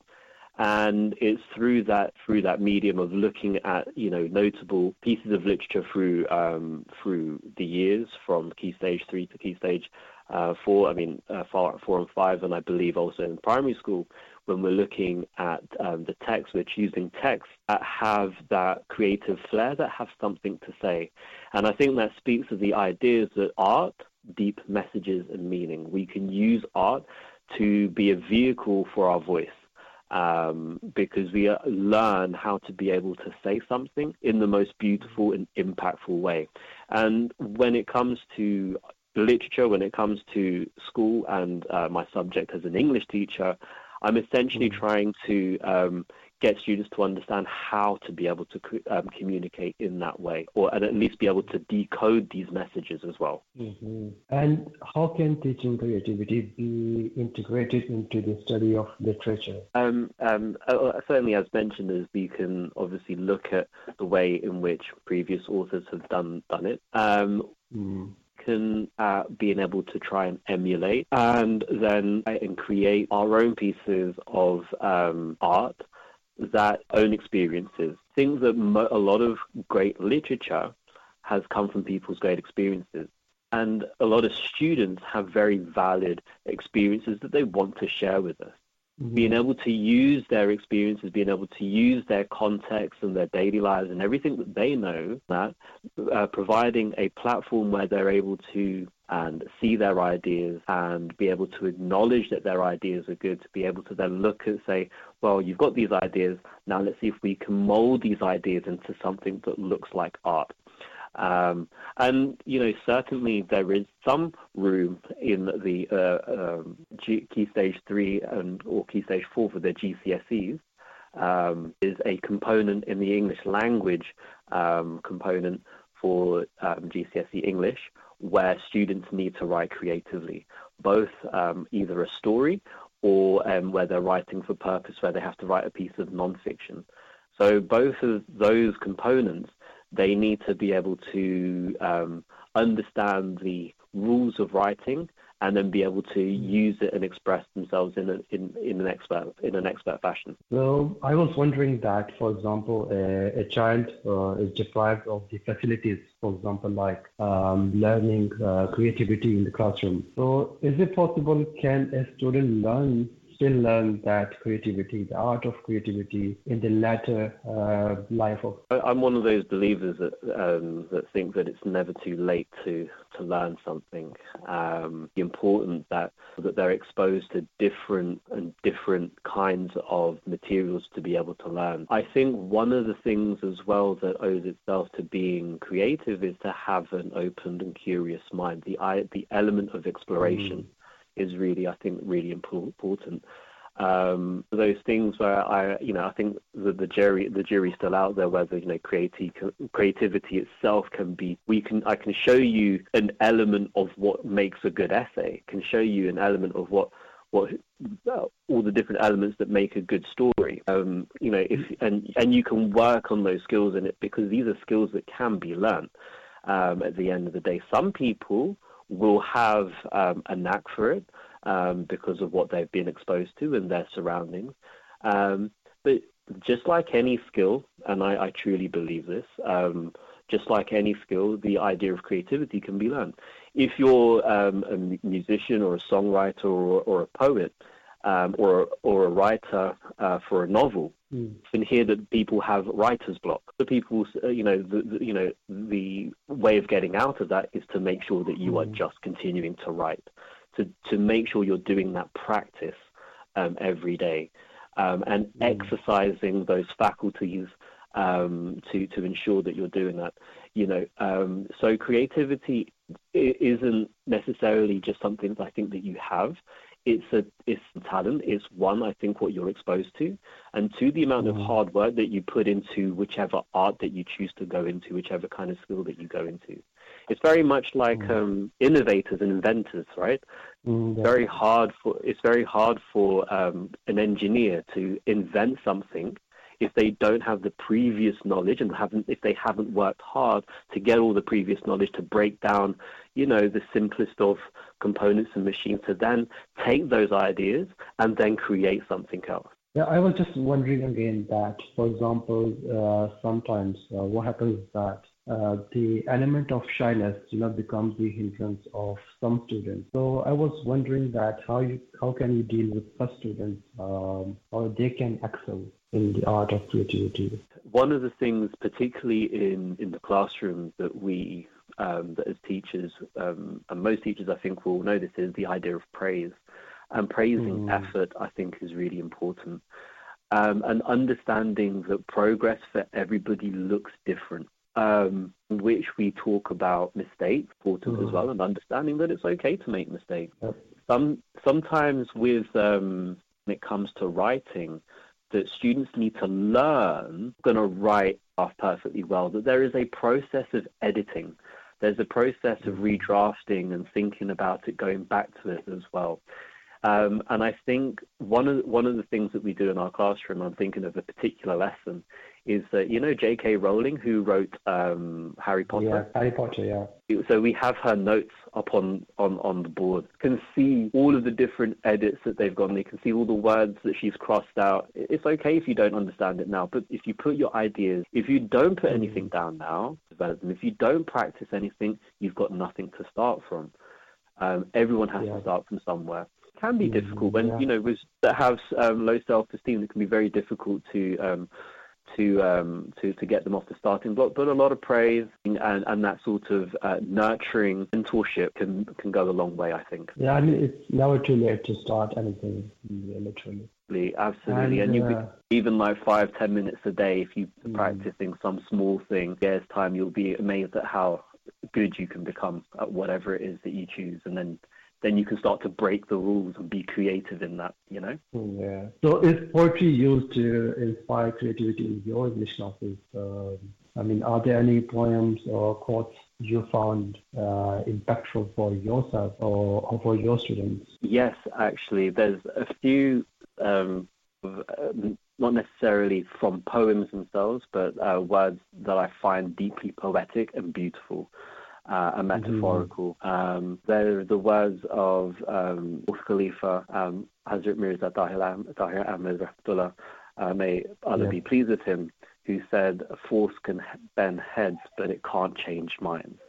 And it's through that through that medium of looking at you know notable pieces of literature through um, through the years from key stage three to key stage uh, four. I mean uh, four, four and five, and I believe also in primary school when we're looking at um, the text, we're choosing texts that have that creative flair, that have something to say. And I think that speaks to the ideas that art, deep messages and meaning. We can use art to be a vehicle for our voice. Um, because we uh, learn how to be able to say something in the most beautiful and impactful way. And when it comes to literature, when it comes to school and uh, my subject as an English teacher, I'm essentially mm. trying to um, get students to understand how to be able to um, communicate in that way, or and at least be able to decode these messages as well. Mm-hmm. And how can teaching creativity be integrated into the study of literature? Um, um, uh, uh certainly, as mentioned, as we can obviously look at the way in which previous authors have done done it. Um, mm can uh, being able to try and emulate and then and create our own pieces of um, art that own experiences. Things that mo- a lot of great literature has come from people's great experiences. And a lot of students have very valid experiences that they want to share with us. Being able to use their experiences, being able to use their context and their daily lives and everything that they know, that uh, providing a platform where they're able to and see their ideas and be able to acknowledge that their ideas are good, to be able to then look and say, well, you've got these ideas, now let's see if we can mold these ideas into something that looks like art. Um, and you know, certainly there is some room in the uh, um, G- Key Stage Three and or Key Stage Four for the GCSEs. Um, is a component in the English language um, component for um, GCSE English, where students need to write creatively, both um, either a story or where they're writing for purpose, where they have to write a piece of nonfiction. So both of those components they need to be able to um, understand the rules of writing and then be able to use it and express themselves in, a, in, in an expert in an expert fashion. Well, I was wondering that, for example, a, a child uh, is deprived of the facilities, for example, like um, learning uh, creativity in the classroom. So, is it possible can a student learn still learn that creativity, the art of creativity, in the latter uh, life of. I'm one of those believers that um, that think that it's never too late to to learn something. Um, important that that they're exposed to different and different kinds of materials to be able to learn. I think one of the things as well that owes itself to being creative is to have an open and curious mind. The the element of exploration. Mm is really, I think, really important. Um, those things where I, you know, I think the, the jury, the jury's still out there whether you know creativity, creativity itself can be. We can, I can show you an element of what makes a good essay. Can show you an element of what what all the different elements that make a good story. Um, you know, if and and you can work on those skills in it because these are skills that can be learned. Um, at the end of the day, some people will have um, a knack for it um, because of what they've been exposed to and their surroundings. Um, but just like any skill, and I, I truly believe this, um, just like any skill, the idea of creativity can be learned. If you're um, a musician or a songwriter or, or a poet, um, or or a writer uh, for a novel, mm. and hear that people have writer's block. The people, uh, you know, the, the, you know, the way of getting out of that is to make sure that you mm. are just continuing to write, to to make sure you're doing that practice um, every day, um, and mm. exercising those faculties um, to to ensure that you're doing that. You know, um, so creativity isn't necessarily just something that I think that you have it's a it's talent. It's one, I think, what you're exposed to, and two, the amount mm. of hard work that you put into whichever art that you choose to go into, whichever kind of skill that you go into. It's very much like mm. um, innovators and inventors, right? Mm, yeah. Very hard for it's very hard for um, an engineer to invent something if they don't have the previous knowledge and haven't if they haven't worked hard to get all the previous knowledge to break down you know the simplest of components and machines to then take those ideas and then create something else. Yeah i was just wondering again that for example uh, sometimes uh, what happens is that the element of shyness, you know, becomes the hindrance of some students. So I was wondering that how you how can you deal with such students, um, or they can excel in the art of creativity. One of the things, particularly in in the classroom, that we um, that as teachers, um, and most teachers I think will know this, is the idea of praise. And praising mm. effort, I think, is really important. Um, and understanding that progress for everybody looks different um, which we talk about mistakes, important mm-hmm. as well, and understanding that it's okay to make mistakes. Yep. Some sometimes with um, when it comes to writing, that students need to learn going to write off perfectly well. That there is a process of editing. There's a process of mm-hmm. redrafting and thinking about it, going back to it as well. Um, and I think one of one of the things that we do in our classroom, I'm thinking of a particular lesson, is that you know J.K. Rowling who wrote um, Harry Potter. Yeah, Harry Potter. Yeah. So we have her notes up on, on, on the board. Can see all of the different edits that they've gone. They can see all the words that she's crossed out. It's okay if you don't understand it now, but if you put your ideas, if you don't put anything mm. down now, develop them. If you don't practice anything, you've got nothing to start from. Um, everyone has yeah. to start from somewhere can be difficult when yeah. you know with that have um, low self-esteem. It can be very difficult to um, to um, to to get them off the starting block. But a lot of praise and, and that sort of uh, nurturing mentorship can can go a long way. I think. Yeah, I mean it's never too late to start anything. Literally. Absolutely, and, and you uh, even like five ten minutes a day if you mm. practicing some small thing. There's time you'll be amazed at how good you can become at whatever it is that you choose, and then then you can start to break the rules and be creative in that, you know? Yeah. So is poetry used to inspire creativity in your English classes? Um, I mean, are there any poems or quotes you found uh, impactful for yourself or, or, for your students? Yes, actually. There's a few, um, not necessarily from poems themselves, but uh, words that I find deeply poetic and beautiful uh, and metaphorical. Mm-hmm. Um, they're the words of um, Khalifa, um, Hazrat Mirza Tahir Ahmad Rahmatullah, uh, may Allah yeah. be pleased with him, who said, Force can bend heads, but it can't change minds.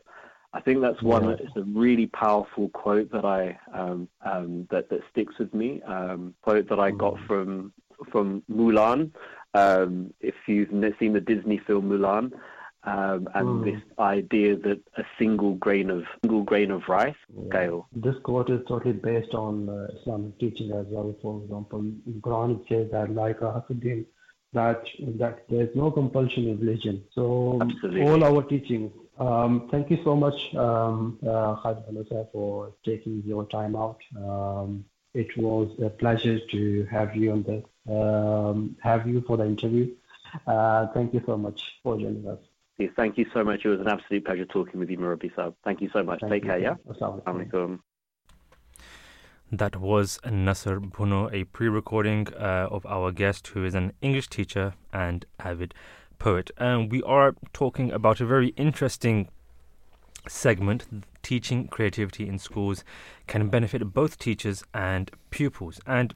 I think that's one. Yeah. It's a really powerful quote that I um, um, that that sticks with me. Um, quote that I mm. got from from Mulan. Um, if you've seen the Disney film Mulan, um, and mm. this idea that a single grain of single grain of rice yeah. scale. This quote is totally based on uh, Islamic teaching as well. For example, in Quran it says that like Hasuddin, that that there is no compulsion in religion. So Absolutely. all our teachings. Um, thank you so much, um, uh, for taking your time out. Um, it was a pleasure to have you on the um, have you for the interview. Uh, thank you so much for joining us. Thank you so much. It was an absolute pleasure talking with you, Murabbi Saab. Thank you so much. Thank Take you. care, yeah? Assalamualaikum. That was Nassar Bhunno, a pre recording uh, of our guest who is an English teacher and avid poet. And we are talking about a very interesting segment teaching creativity in schools can benefit both teachers and pupils. And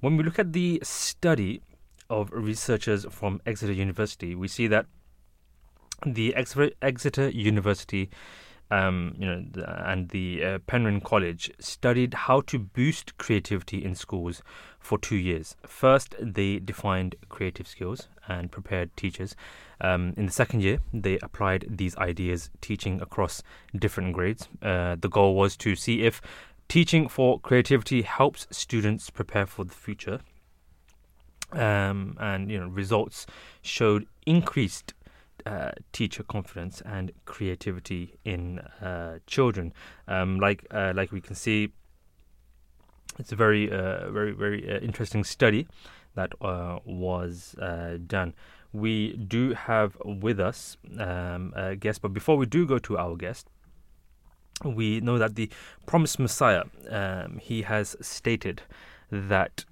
when we look at the study of researchers from Exeter University, we see that the Exeter University um, you know, and the uh, Penryn College studied how to boost creativity in schools for two years. First, they defined creative skills and prepared teachers. Um, in the second year, they applied these ideas teaching across different grades. Uh, the goal was to see if teaching for creativity helps students prepare for the future. Um, and you know, results showed increased uh, teacher confidence and creativity in uh, children. Um, like uh, like we can see, it's a very uh, very very uh, interesting study that uh, was done. We do have with us um, a guest, but before we do go to our guest, we know that the promised Messiah um, he has stated that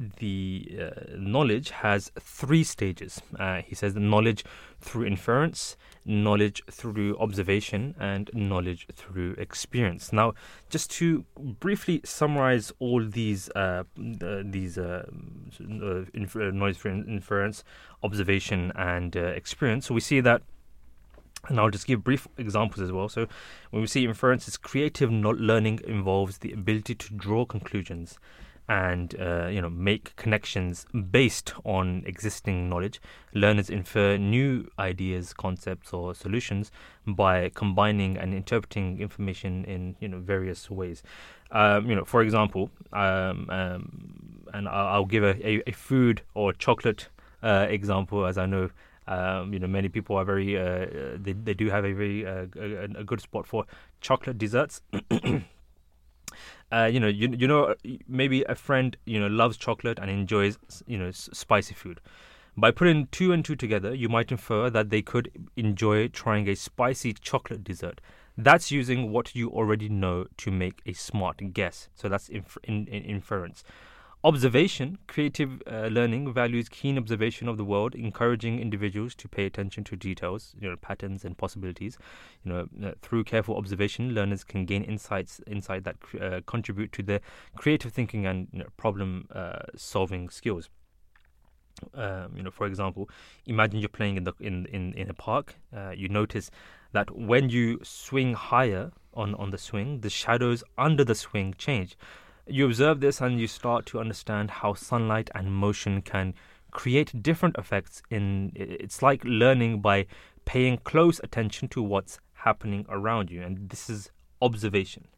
the uh, knowledge has three stages. Uh, he says the knowledge through inference, knowledge through observation, and knowledge through experience. Now, just to briefly summarize all these uh, these uh, uh, knowledge through inference, observation, and uh, experience, so we see that. And I'll just give brief examples as well. So, when we see inference, it's creative learning involves the ability to draw conclusions and uh, you know make connections based on existing knowledge. Learners infer new ideas, concepts, or solutions by combining and interpreting information in you know various ways. Um, you know, for example, um, um, and I'll, give a, a, food or chocolate uh, example, as I know. Um, you know, many people are very. Uh, they they do have a very uh, a, a good spot for chocolate desserts. uh, you know, you you know, maybe a friend you know loves chocolate and enjoys you know spicy food. By putting two and two together, you might infer that they could enjoy trying a spicy chocolate dessert. That's using what you already know to make a smart guess. So that's inf- in, in inference. Observation, creative uh, learning values keen observation of the world, encouraging individuals to pay attention to details, you know, patterns and possibilities. You know, uh, through careful observation, learners can gain insights, insight that uh, contribute to their creative thinking and you know, problem uh, solving skills. Um, you know, for example, imagine you're playing in the in in, in a park. Uh, you notice that when you swing higher on on the swing, the shadows under the swing change you observe this and you start to understand how sunlight and motion can create different effects in it's like learning by paying close attention to what's happening around you and this is observation.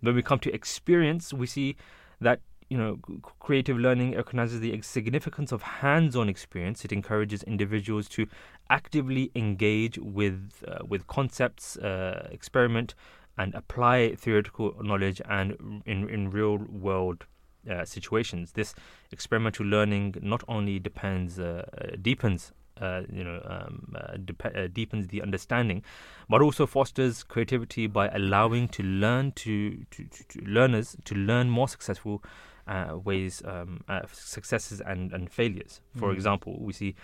When we come to experience we see that you know creative learning recognizes the significance of hands-on experience. It encourages individuals to actively engage with uh, with concepts uh, experiment and apply theoretical knowledge and in, in real world uh, situations. This experimental learning not only depends uh, uh deepens uh, you know um, uh, dep- uh, deepens the understanding, but also fosters creativity by allowing to learn to, to, to, to learners to learn more successful ways um, successes and, and failures. For mm. example, we see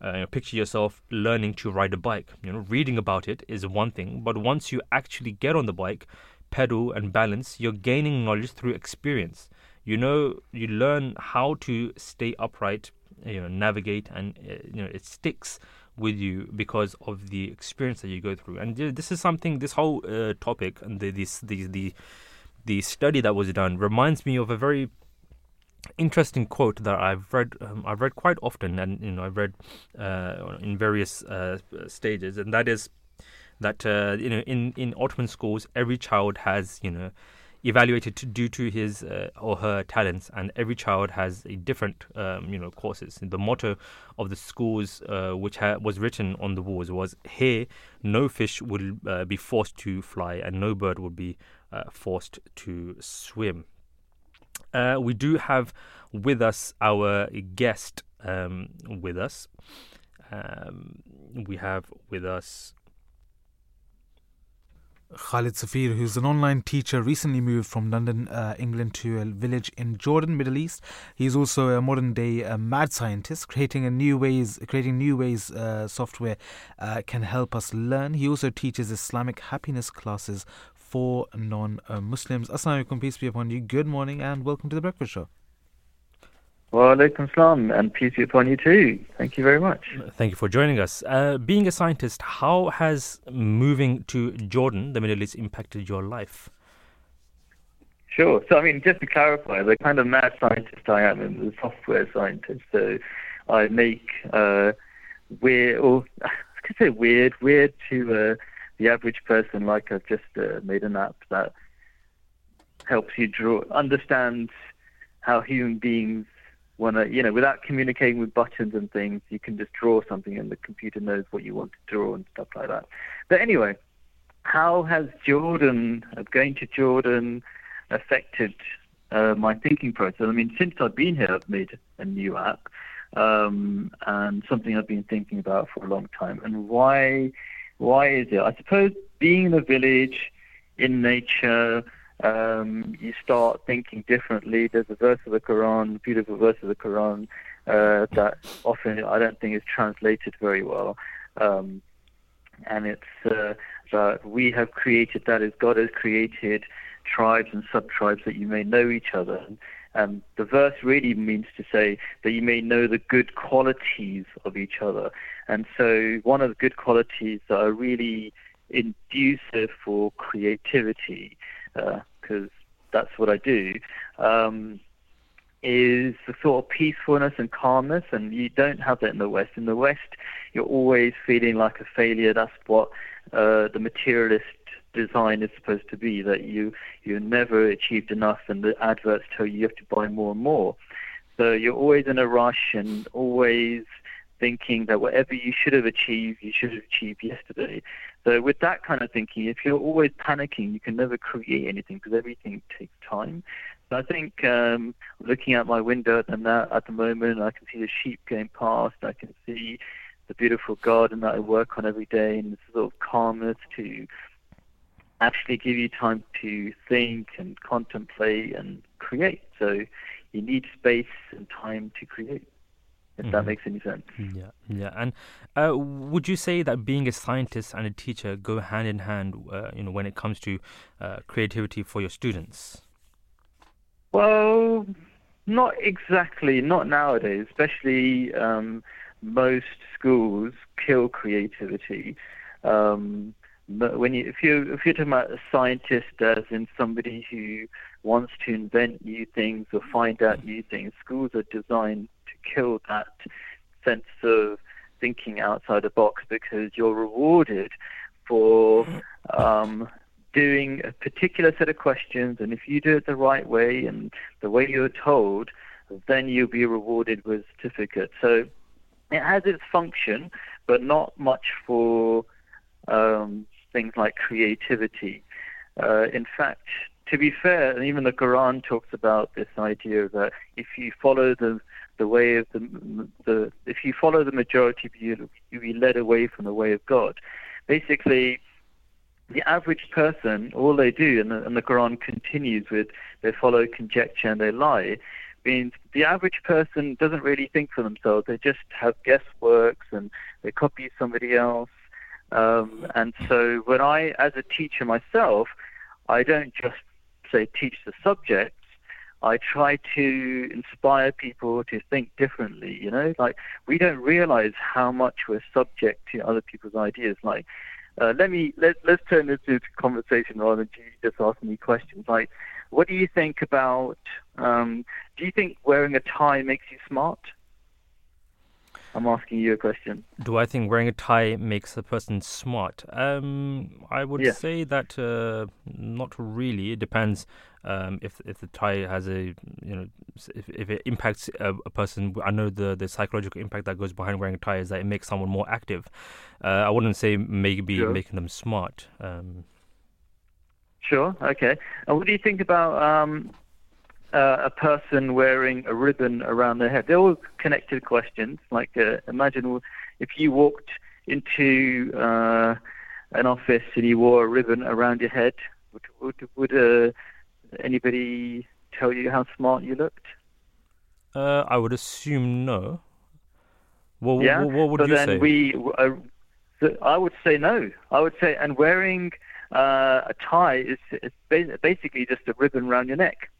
uh, picture yourself learning to ride a bike. You know, reading about it is one thing, but once you actually get on the bike, pedal and balance, you're gaining knowledge through experience. You know, you learn how to stay upright, you know, navigate, and uh, you know it sticks with you because of the experience that you go through. And this is something. This whole uh, topic and the, this the the the study that was done reminds me of a very interesting quote that I've read um, I've read quite often and you know I've read uh, in various uh, stages. And that is that uh, you know in in Ottoman schools every child has you know evaluated to, due to his uh, or her talents. And every child has a different um, you know courses. The motto of the schools uh, which ha- was written on the walls was here no fish will uh, be forced to fly and no bird will be forced to swim uh, we do have with us our guest um, with us. Um, we have with us Khalid Safeer, who's an online teacher, recently moved from London, uh, England, to a village in Jordan, Middle East. He's also a modern day uh, mad scientist, creating a new ways, creating new ways uh, software uh, can help us learn. He also teaches Islamic happiness classes for non Muslims. Assalamu alaikum, peace be upon you. Good morning and welcome to the Breakfast Show. Wa alaikum salam, and peace be upon you too. Thank you very much. Thank you for joining us. Uh, being a scientist, how has moving to Jordan, the Middle East, impacted your life? Sure. So, I mean, just to clarify, the kind of mad scientist I am, I'm a software scientist. So, I make uh, weird, or I could say weird, weird to uh, the average person. Like I've just uh, made an app that helps you draw, understand how human beings want to, you know, without communicating with buttons and things, you can just draw something and the computer knows what you want to draw and stuff like that. But anyway, how has Jordan, going to Jordan, affected uh, my thinking process? I mean, since I've been here, I've made a new app um, and something I've been thinking about for a long time. And why? Why is it? I suppose being in a village, in nature, um, you start thinking differently. There's a verse of the Quran, beautiful verse of the Quran, uh, that often I don't think is translated very well. Um, and it's uh, that we have created, that is, God has created tribes and sub-tribes that you may know each other. And the verse really means to say that you may know the good qualities of each other. And so one of the good qualities that are really inducive for creativity because uh, that's what I do, um, is the sort of peacefulness and calmness, and you don't have that in the West. In the West, you're always feeling like a failure. That's what uh, the materialist design is supposed to be. That you you never achieved enough, and the adverts tell you you have to buy more and more. So you're always in a rush and always thinking that whatever you should have achieved, you should have achieved yesterday. So with that kind of thinking, if you're always panicking, you can never create anything because everything takes time. So I think um, looking out my window at the, at the moment, I can see the sheep going past. I can see the beautiful garden that I work on every day, and the sort of calmness to actually give you time to think and contemplate and create. So you need space and time to create if mm-hmm. that makes any sense. Yeah, yeah. And uh, would you say that being a scientist and a teacher go hand in hand, uh, you know, when it comes to uh, creativity for your students? Well, not exactly. Not nowadays. Especially um, most schools kill creativity. Um, when you, if you if you're talking about a scientist as in somebody who wants to invent new things or find out new things, schools are designed to kill that sense of thinking outside the box because you're rewarded for um, doing a particular set of questions, and if you do it the right way and the way you're told, then you'll be rewarded with a certificate. So it has its function, but not much for um, things like creativity. Uh, in fact, to be fair, and even the Quran talks about this idea that if you follow the the way of the, the if you follow the majority view, you'll be led away from the way of God. Basically, the average person, all they do, and the, and the Quran continues with, they follow conjecture and they lie, means the average person doesn't really think for themselves. They just have guessworks and they copy somebody else. Um, and so when I, as a teacher myself, I don't just say teach the subject. I try to inspire people to think differently. You know, like we don't realize how much we're subject to other people's ideas. Like, uh, let me let let's turn this into conversation rather than just asking me questions. Like, what do you think about? Um, do you think wearing a tie makes you smart? I'm asking you a question. Do I think wearing a tie makes a person smart? Um, I would yeah. say that uh, not really. It depends um, if if the tie has a you know if, if it impacts a, a, person. I know the the psychological impact that goes behind wearing a tie is that it makes someone more active. Uh, I wouldn't say maybe sure. making them smart. Um, sure. Okay. And what do you think about um, uh, a person wearing a ribbon around their head. They're all connected questions. Like, uh, imagine if you walked into uh, an office and you wore a ribbon around your head, would, would, would uh, anybody tell you how smart you looked? Uh, I would assume no. What, yeah? what, what would so you then say? We, uh, I would say no. I would say, and wearing a tie is, is basically just a ribbon around your neck.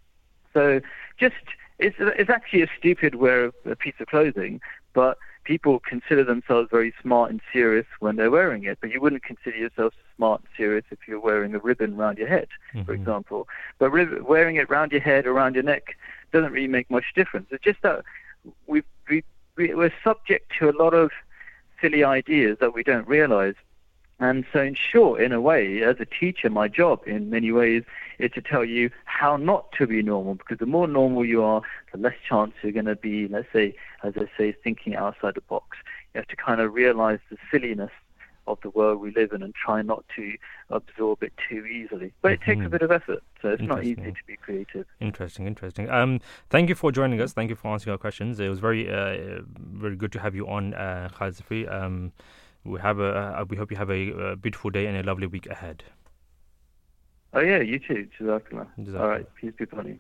So just it's it's actually a stupid wear of a piece of clothing, but people consider themselves very smart and serious when they're wearing it. But you wouldn't consider yourself smart and serious if you're wearing a ribbon around your head, Mm-hmm. for example. But rib- wearing it around your head, or around your neck, doesn't really make much difference. It's just that we we we- we're subject to a lot of silly ideas that we don't realize. And so, in short, in a way, as a teacher, my job in many ways is to tell you how not to be normal. Because the more normal you are, the less chance you're going to be, let's say, as I say, thinking outside the box. You have to kind of realize the silliness of the world we live in and try not to absorb it too easily. But it takes a Mhm. bit of effort, so it's not easy to be creative. Interesting, interesting. Um, thank you for joining us. Thank you for answering our questions. It was very, uh, very good to have you on, uh. Um, we have a, uh, we hope you have a, uh beautiful day and a lovely week ahead. Oh, yeah, you too. Jazakallah. Jazakallah. All right, peace be upon you.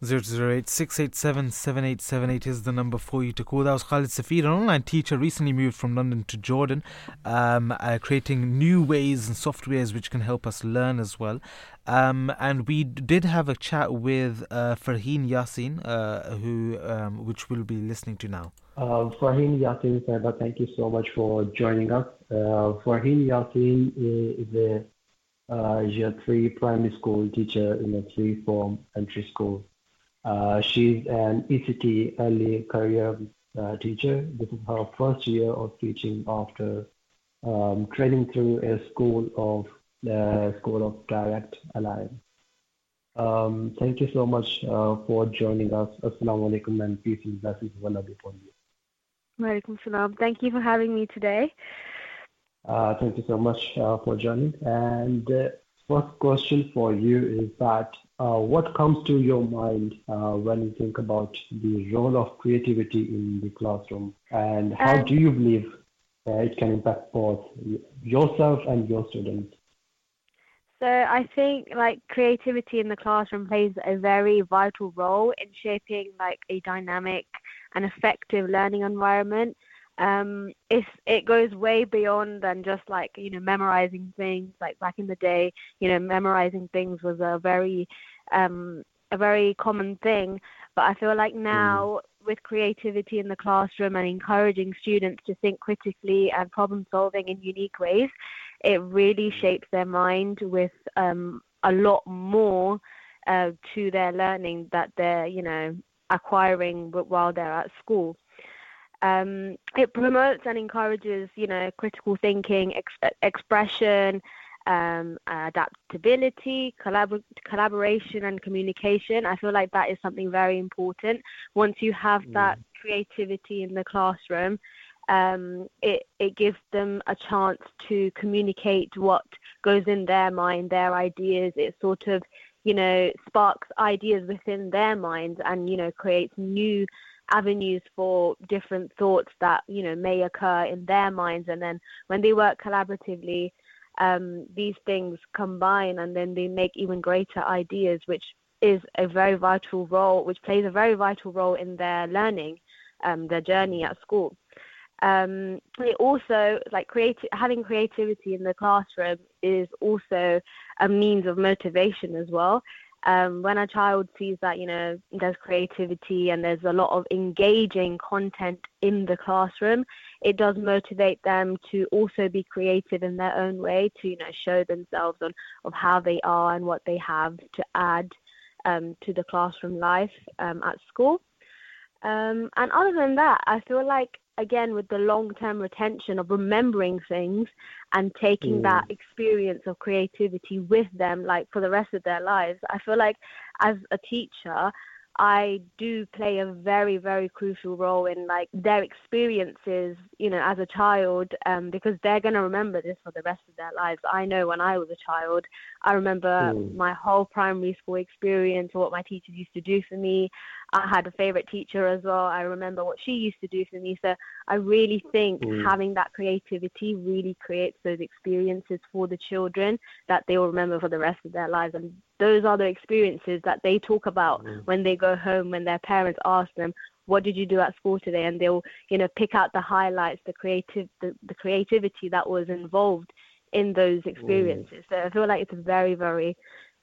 008 687 7878 is the number for you to call. That was Khalid Safeer, an online teacher, recently moved from London to Jordan, um, uh, creating new ways and softwares which can help us learn as well. Um, and we did have a chat with uh, Farheen Yasin, uh, who um, which we'll be listening to now. Uh, Farheen Yasin Saiba, thank you so much for joining us. Uh, Farheen Yasin is a uh, year three primary school teacher in a three form entry school. She's an ECT early career teacher. This is her first year of teaching after um, training through a school of School of Direct Alliance. Um, thank you so much for joining us. Assalamu and peace and blessings upon you. Walaikum salam. Thank you for having me today. Uh, Thank you so much uh, for joining. And uh, first question for you is that uh, what comes to your mind uh, when you think about the role of creativity in the classroom, and how Um, do you believe uh, it can impact both yourself and your students? So I think like creativity in the classroom plays a very vital role in shaping like a dynamic and effective learning environment. Um, it goes way beyond than just like you know memorizing things. Like back in the day, you know, memorizing things was a very um, a very common thing. But I feel like now with creativity in the classroom and encouraging students to think critically and problem solving in unique ways, it really shapes their mind with um, a lot more uh, to their learning that they're, you know, acquiring while they're at school. Um, it promotes and encourages, you know, critical thinking, ex- expression, um, adaptability, collabor- collaboration, and communication. I feel like that is something very important. Once you have that creativity in the classroom, um, it it gives them a chance to communicate what goes in their mind, their ideas. It sort of, you know, sparks ideas within their minds, and you know, creates new avenues for different thoughts that you know may occur in their minds. And then when they work collaboratively, um, these things combine, and then they make even greater ideas, which is a very vital role, which plays a very vital role in their learning, um, their journey at school um, it also like creati- having creativity in the classroom is also a means of motivation as well. Um, when a child sees that you know there's creativity and there's a lot of engaging content in the classroom, it does motivate them to also be creative in their own way to you know show themselves on of how they are and what they have to add um, to the classroom life um, at school. Um, and other than that, I feel like again with the long-term retention of remembering things and taking Mm. that experience of creativity with them, like for the rest of their lives, I feel like as a teacher, I do play a very, very crucial role in like their experiences, you know, as a child, um, because they're gonna remember this for the rest of their lives. I know when I was a child, I remember Mm. my whole primary school experience, what my teachers used to do for me. I had a favorite teacher as well. I remember what she used to do for me. So I really think Mm. having that creativity really creates those experiences for the children that they will remember for the rest of their lives. And those are the experiences that they talk about when they go home, when their parents ask them, what did you do at school today? And they'll, you know, pick out the highlights, the creative, the, the creativity that was involved in those experiences. So I feel like it's very, very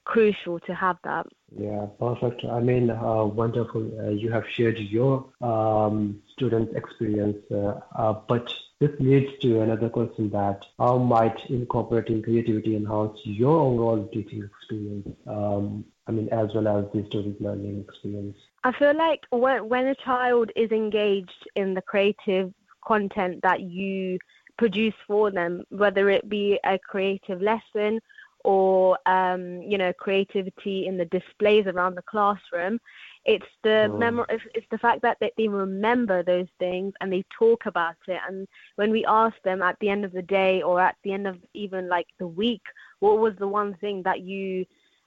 crucial to have that. Yeah, perfect. I mean, uh, wonderful. Uh, you have shared your um, student experience, uh, uh, but this leads to another question that how might incorporating creativity enhance your overall teaching experience? Um, I mean, as well as the student learning experience. I feel like when when a child is engaged in the creative content that you produce for them, whether it be a creative lesson or um, you know creativity in the displays around the classroom. It's the mm. mem- it's, it's the fact that they, they remember those things and they talk about it. And when we ask them at the end of the day or at the end of even like the week, what was the one thing that you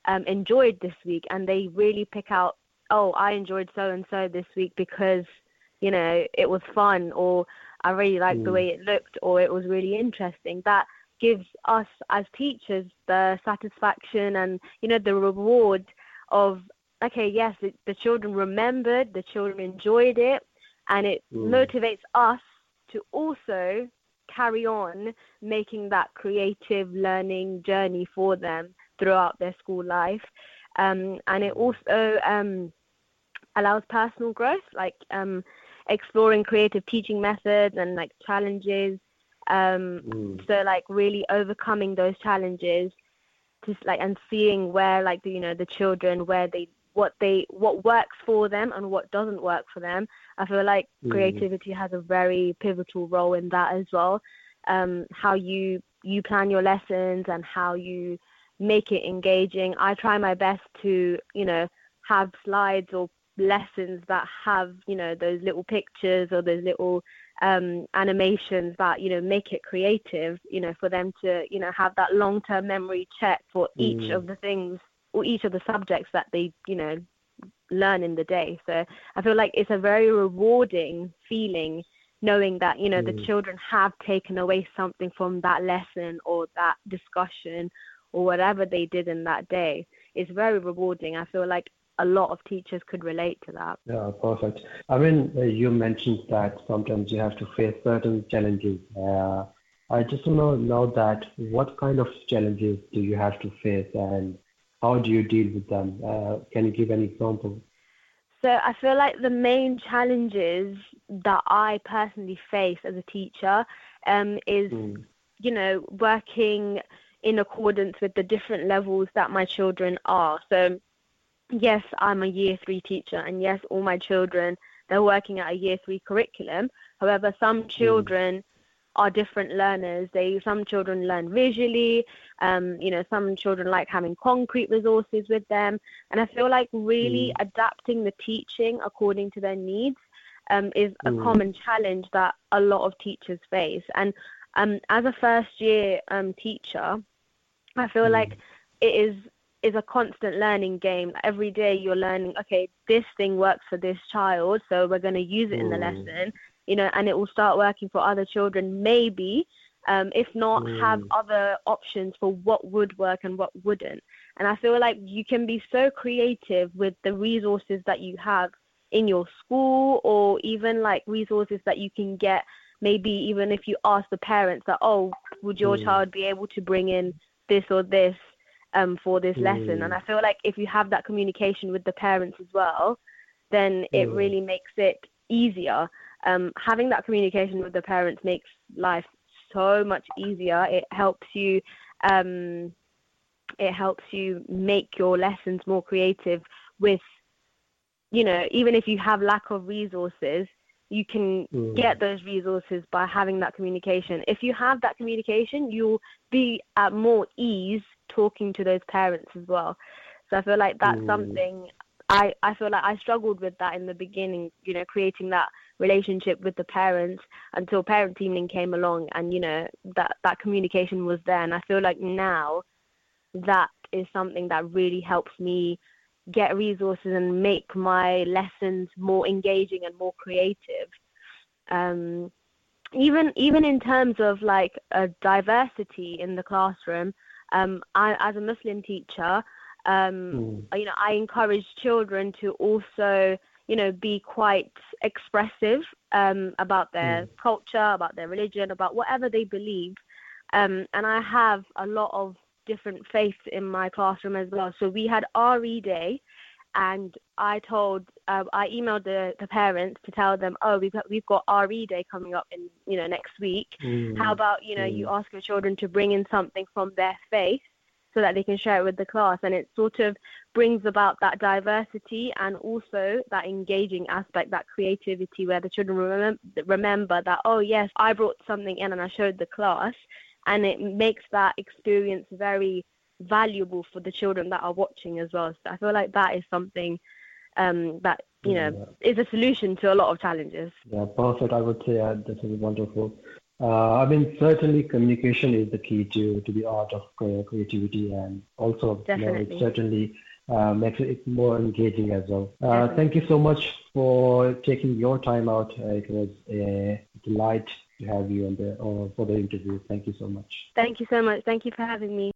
um, enjoyed this week, and they really pick out, oh, I enjoyed so and so this week because you know it was fun, or I really liked mm. the way it looked, or it was really interesting. That gives us as teachers the satisfaction and you know the reward of okay yes it, the children remembered the children enjoyed it and it mm. motivates us to also carry on making that creative learning journey for them throughout their school life um, and it also um, allows personal growth like um, exploring creative teaching methods and like challenges um, mm. So like really overcoming those challenges, just like and seeing where like the, you know the children where they what they what works for them and what doesn't work for them. I feel like mm. creativity has a very pivotal role in that as well. Um, how you you plan your lessons and how you make it engaging. I try my best to you know have slides or lessons that have you know those little pictures or those little um, animations that you know make it creative you know for them to you know have that long term memory check for each mm. of the things or each of the subjects that they you know learn in the day so i feel like it's a very rewarding feeling knowing that you know mm. the children have taken away something from that lesson or that discussion or whatever they did in that day it's very rewarding i feel like a lot of teachers could relate to that. Yeah, perfect. I mean, uh, you mentioned that sometimes you have to face certain challenges. Uh, I just want to know that what kind of challenges do you have to face and how do you deal with them? Uh, can you give an example? So I feel like the main challenges that I personally face as a teacher um, is, mm. you know, working in accordance with the different levels that my children are. So yes, I'm a year three teacher, and yes, all my children they're working at a year three curriculum. However, some hmm. children mm. are different learners. They some children learn visually. Um, you know, some children like having concrete resources with them, and I feel like really mm. adapting the teaching according to their needs um, is a mm. common challenge that a lot of teachers face. And um, as a first year um, teacher, I feel hmm. like it is is a constant learning game. Every day you're learning, okay, this thing works for this child, so we're going to use it in the mm. lesson, you know, and it will start working for other children, maybe. Um, if not, mm. have other options for what would work and what wouldn't. And I feel like you can be so creative with the resources that you have in your school or even like resources that you can get maybe even if you ask the parents that oh would your mm. child be able to bring in this or this um, for this mm. lesson. And I feel like if you have that communication with the parents as well, then it mm. really makes it easier. Um, having that communication with the parents makes life so much easier. It helps you. Um, it helps you make your lessons more creative with you know even if you have lack of resources you can mm. get those resources by having that communication if you have that communication you'll be at more ease talking to those parents as well. So I feel like that's mm. something I, I feel like I struggled with that in the beginning, you know, creating that relationship with the parents until parent evening came along and, you know, that, that communication was there. And I feel like now that is something that really helps me get resources and make my lessons more engaging and more creative. Um, even even in terms of like a diversity in the classroom, um, I, as a Muslim teacher, um, mm. you know, I encourage children to also, you know, be quite expressive um, about their mm. culture, about their religion, about whatever they believe. Um, and I have a lot of different faiths in my classroom as well. So we had RE day, and I told, uh, I emailed the, the parents to tell them, oh, we've got, we've got RE day coming up in, you know, next week. Mm. How about, you know, you Mm. ask your children to bring in something from their faith so that they can share it with the class. And it sort of brings about that diversity and also that engaging aspect, that creativity where the children remember, remember that, oh, yes, I brought something in and I showed the class. And it makes that experience very valuable for the children that are watching as well. So I feel like that is something um, that, you know, is a solution to a lot of challenges. Yeah, perfect. I would say uh, this is wonderful. Uh, I mean, certainly communication is the key to, to the art of creativity, and also you know, it certainly uh, makes it more engaging as well. Uh, thank you so much for taking your time out. Uh, it was a delight to have you on the uh, for the interview. Thank you so much. Thank you so much. Thank you for having me.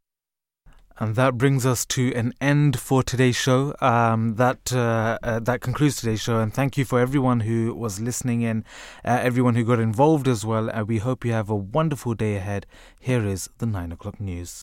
And that brings us to an end for today's show. Um, that uh, uh, that concludes today's show. And thank you for everyone who was listening in, uh, everyone who got involved as well. Uh, we hope you have a wonderful day ahead. Here is the nine o'clock news.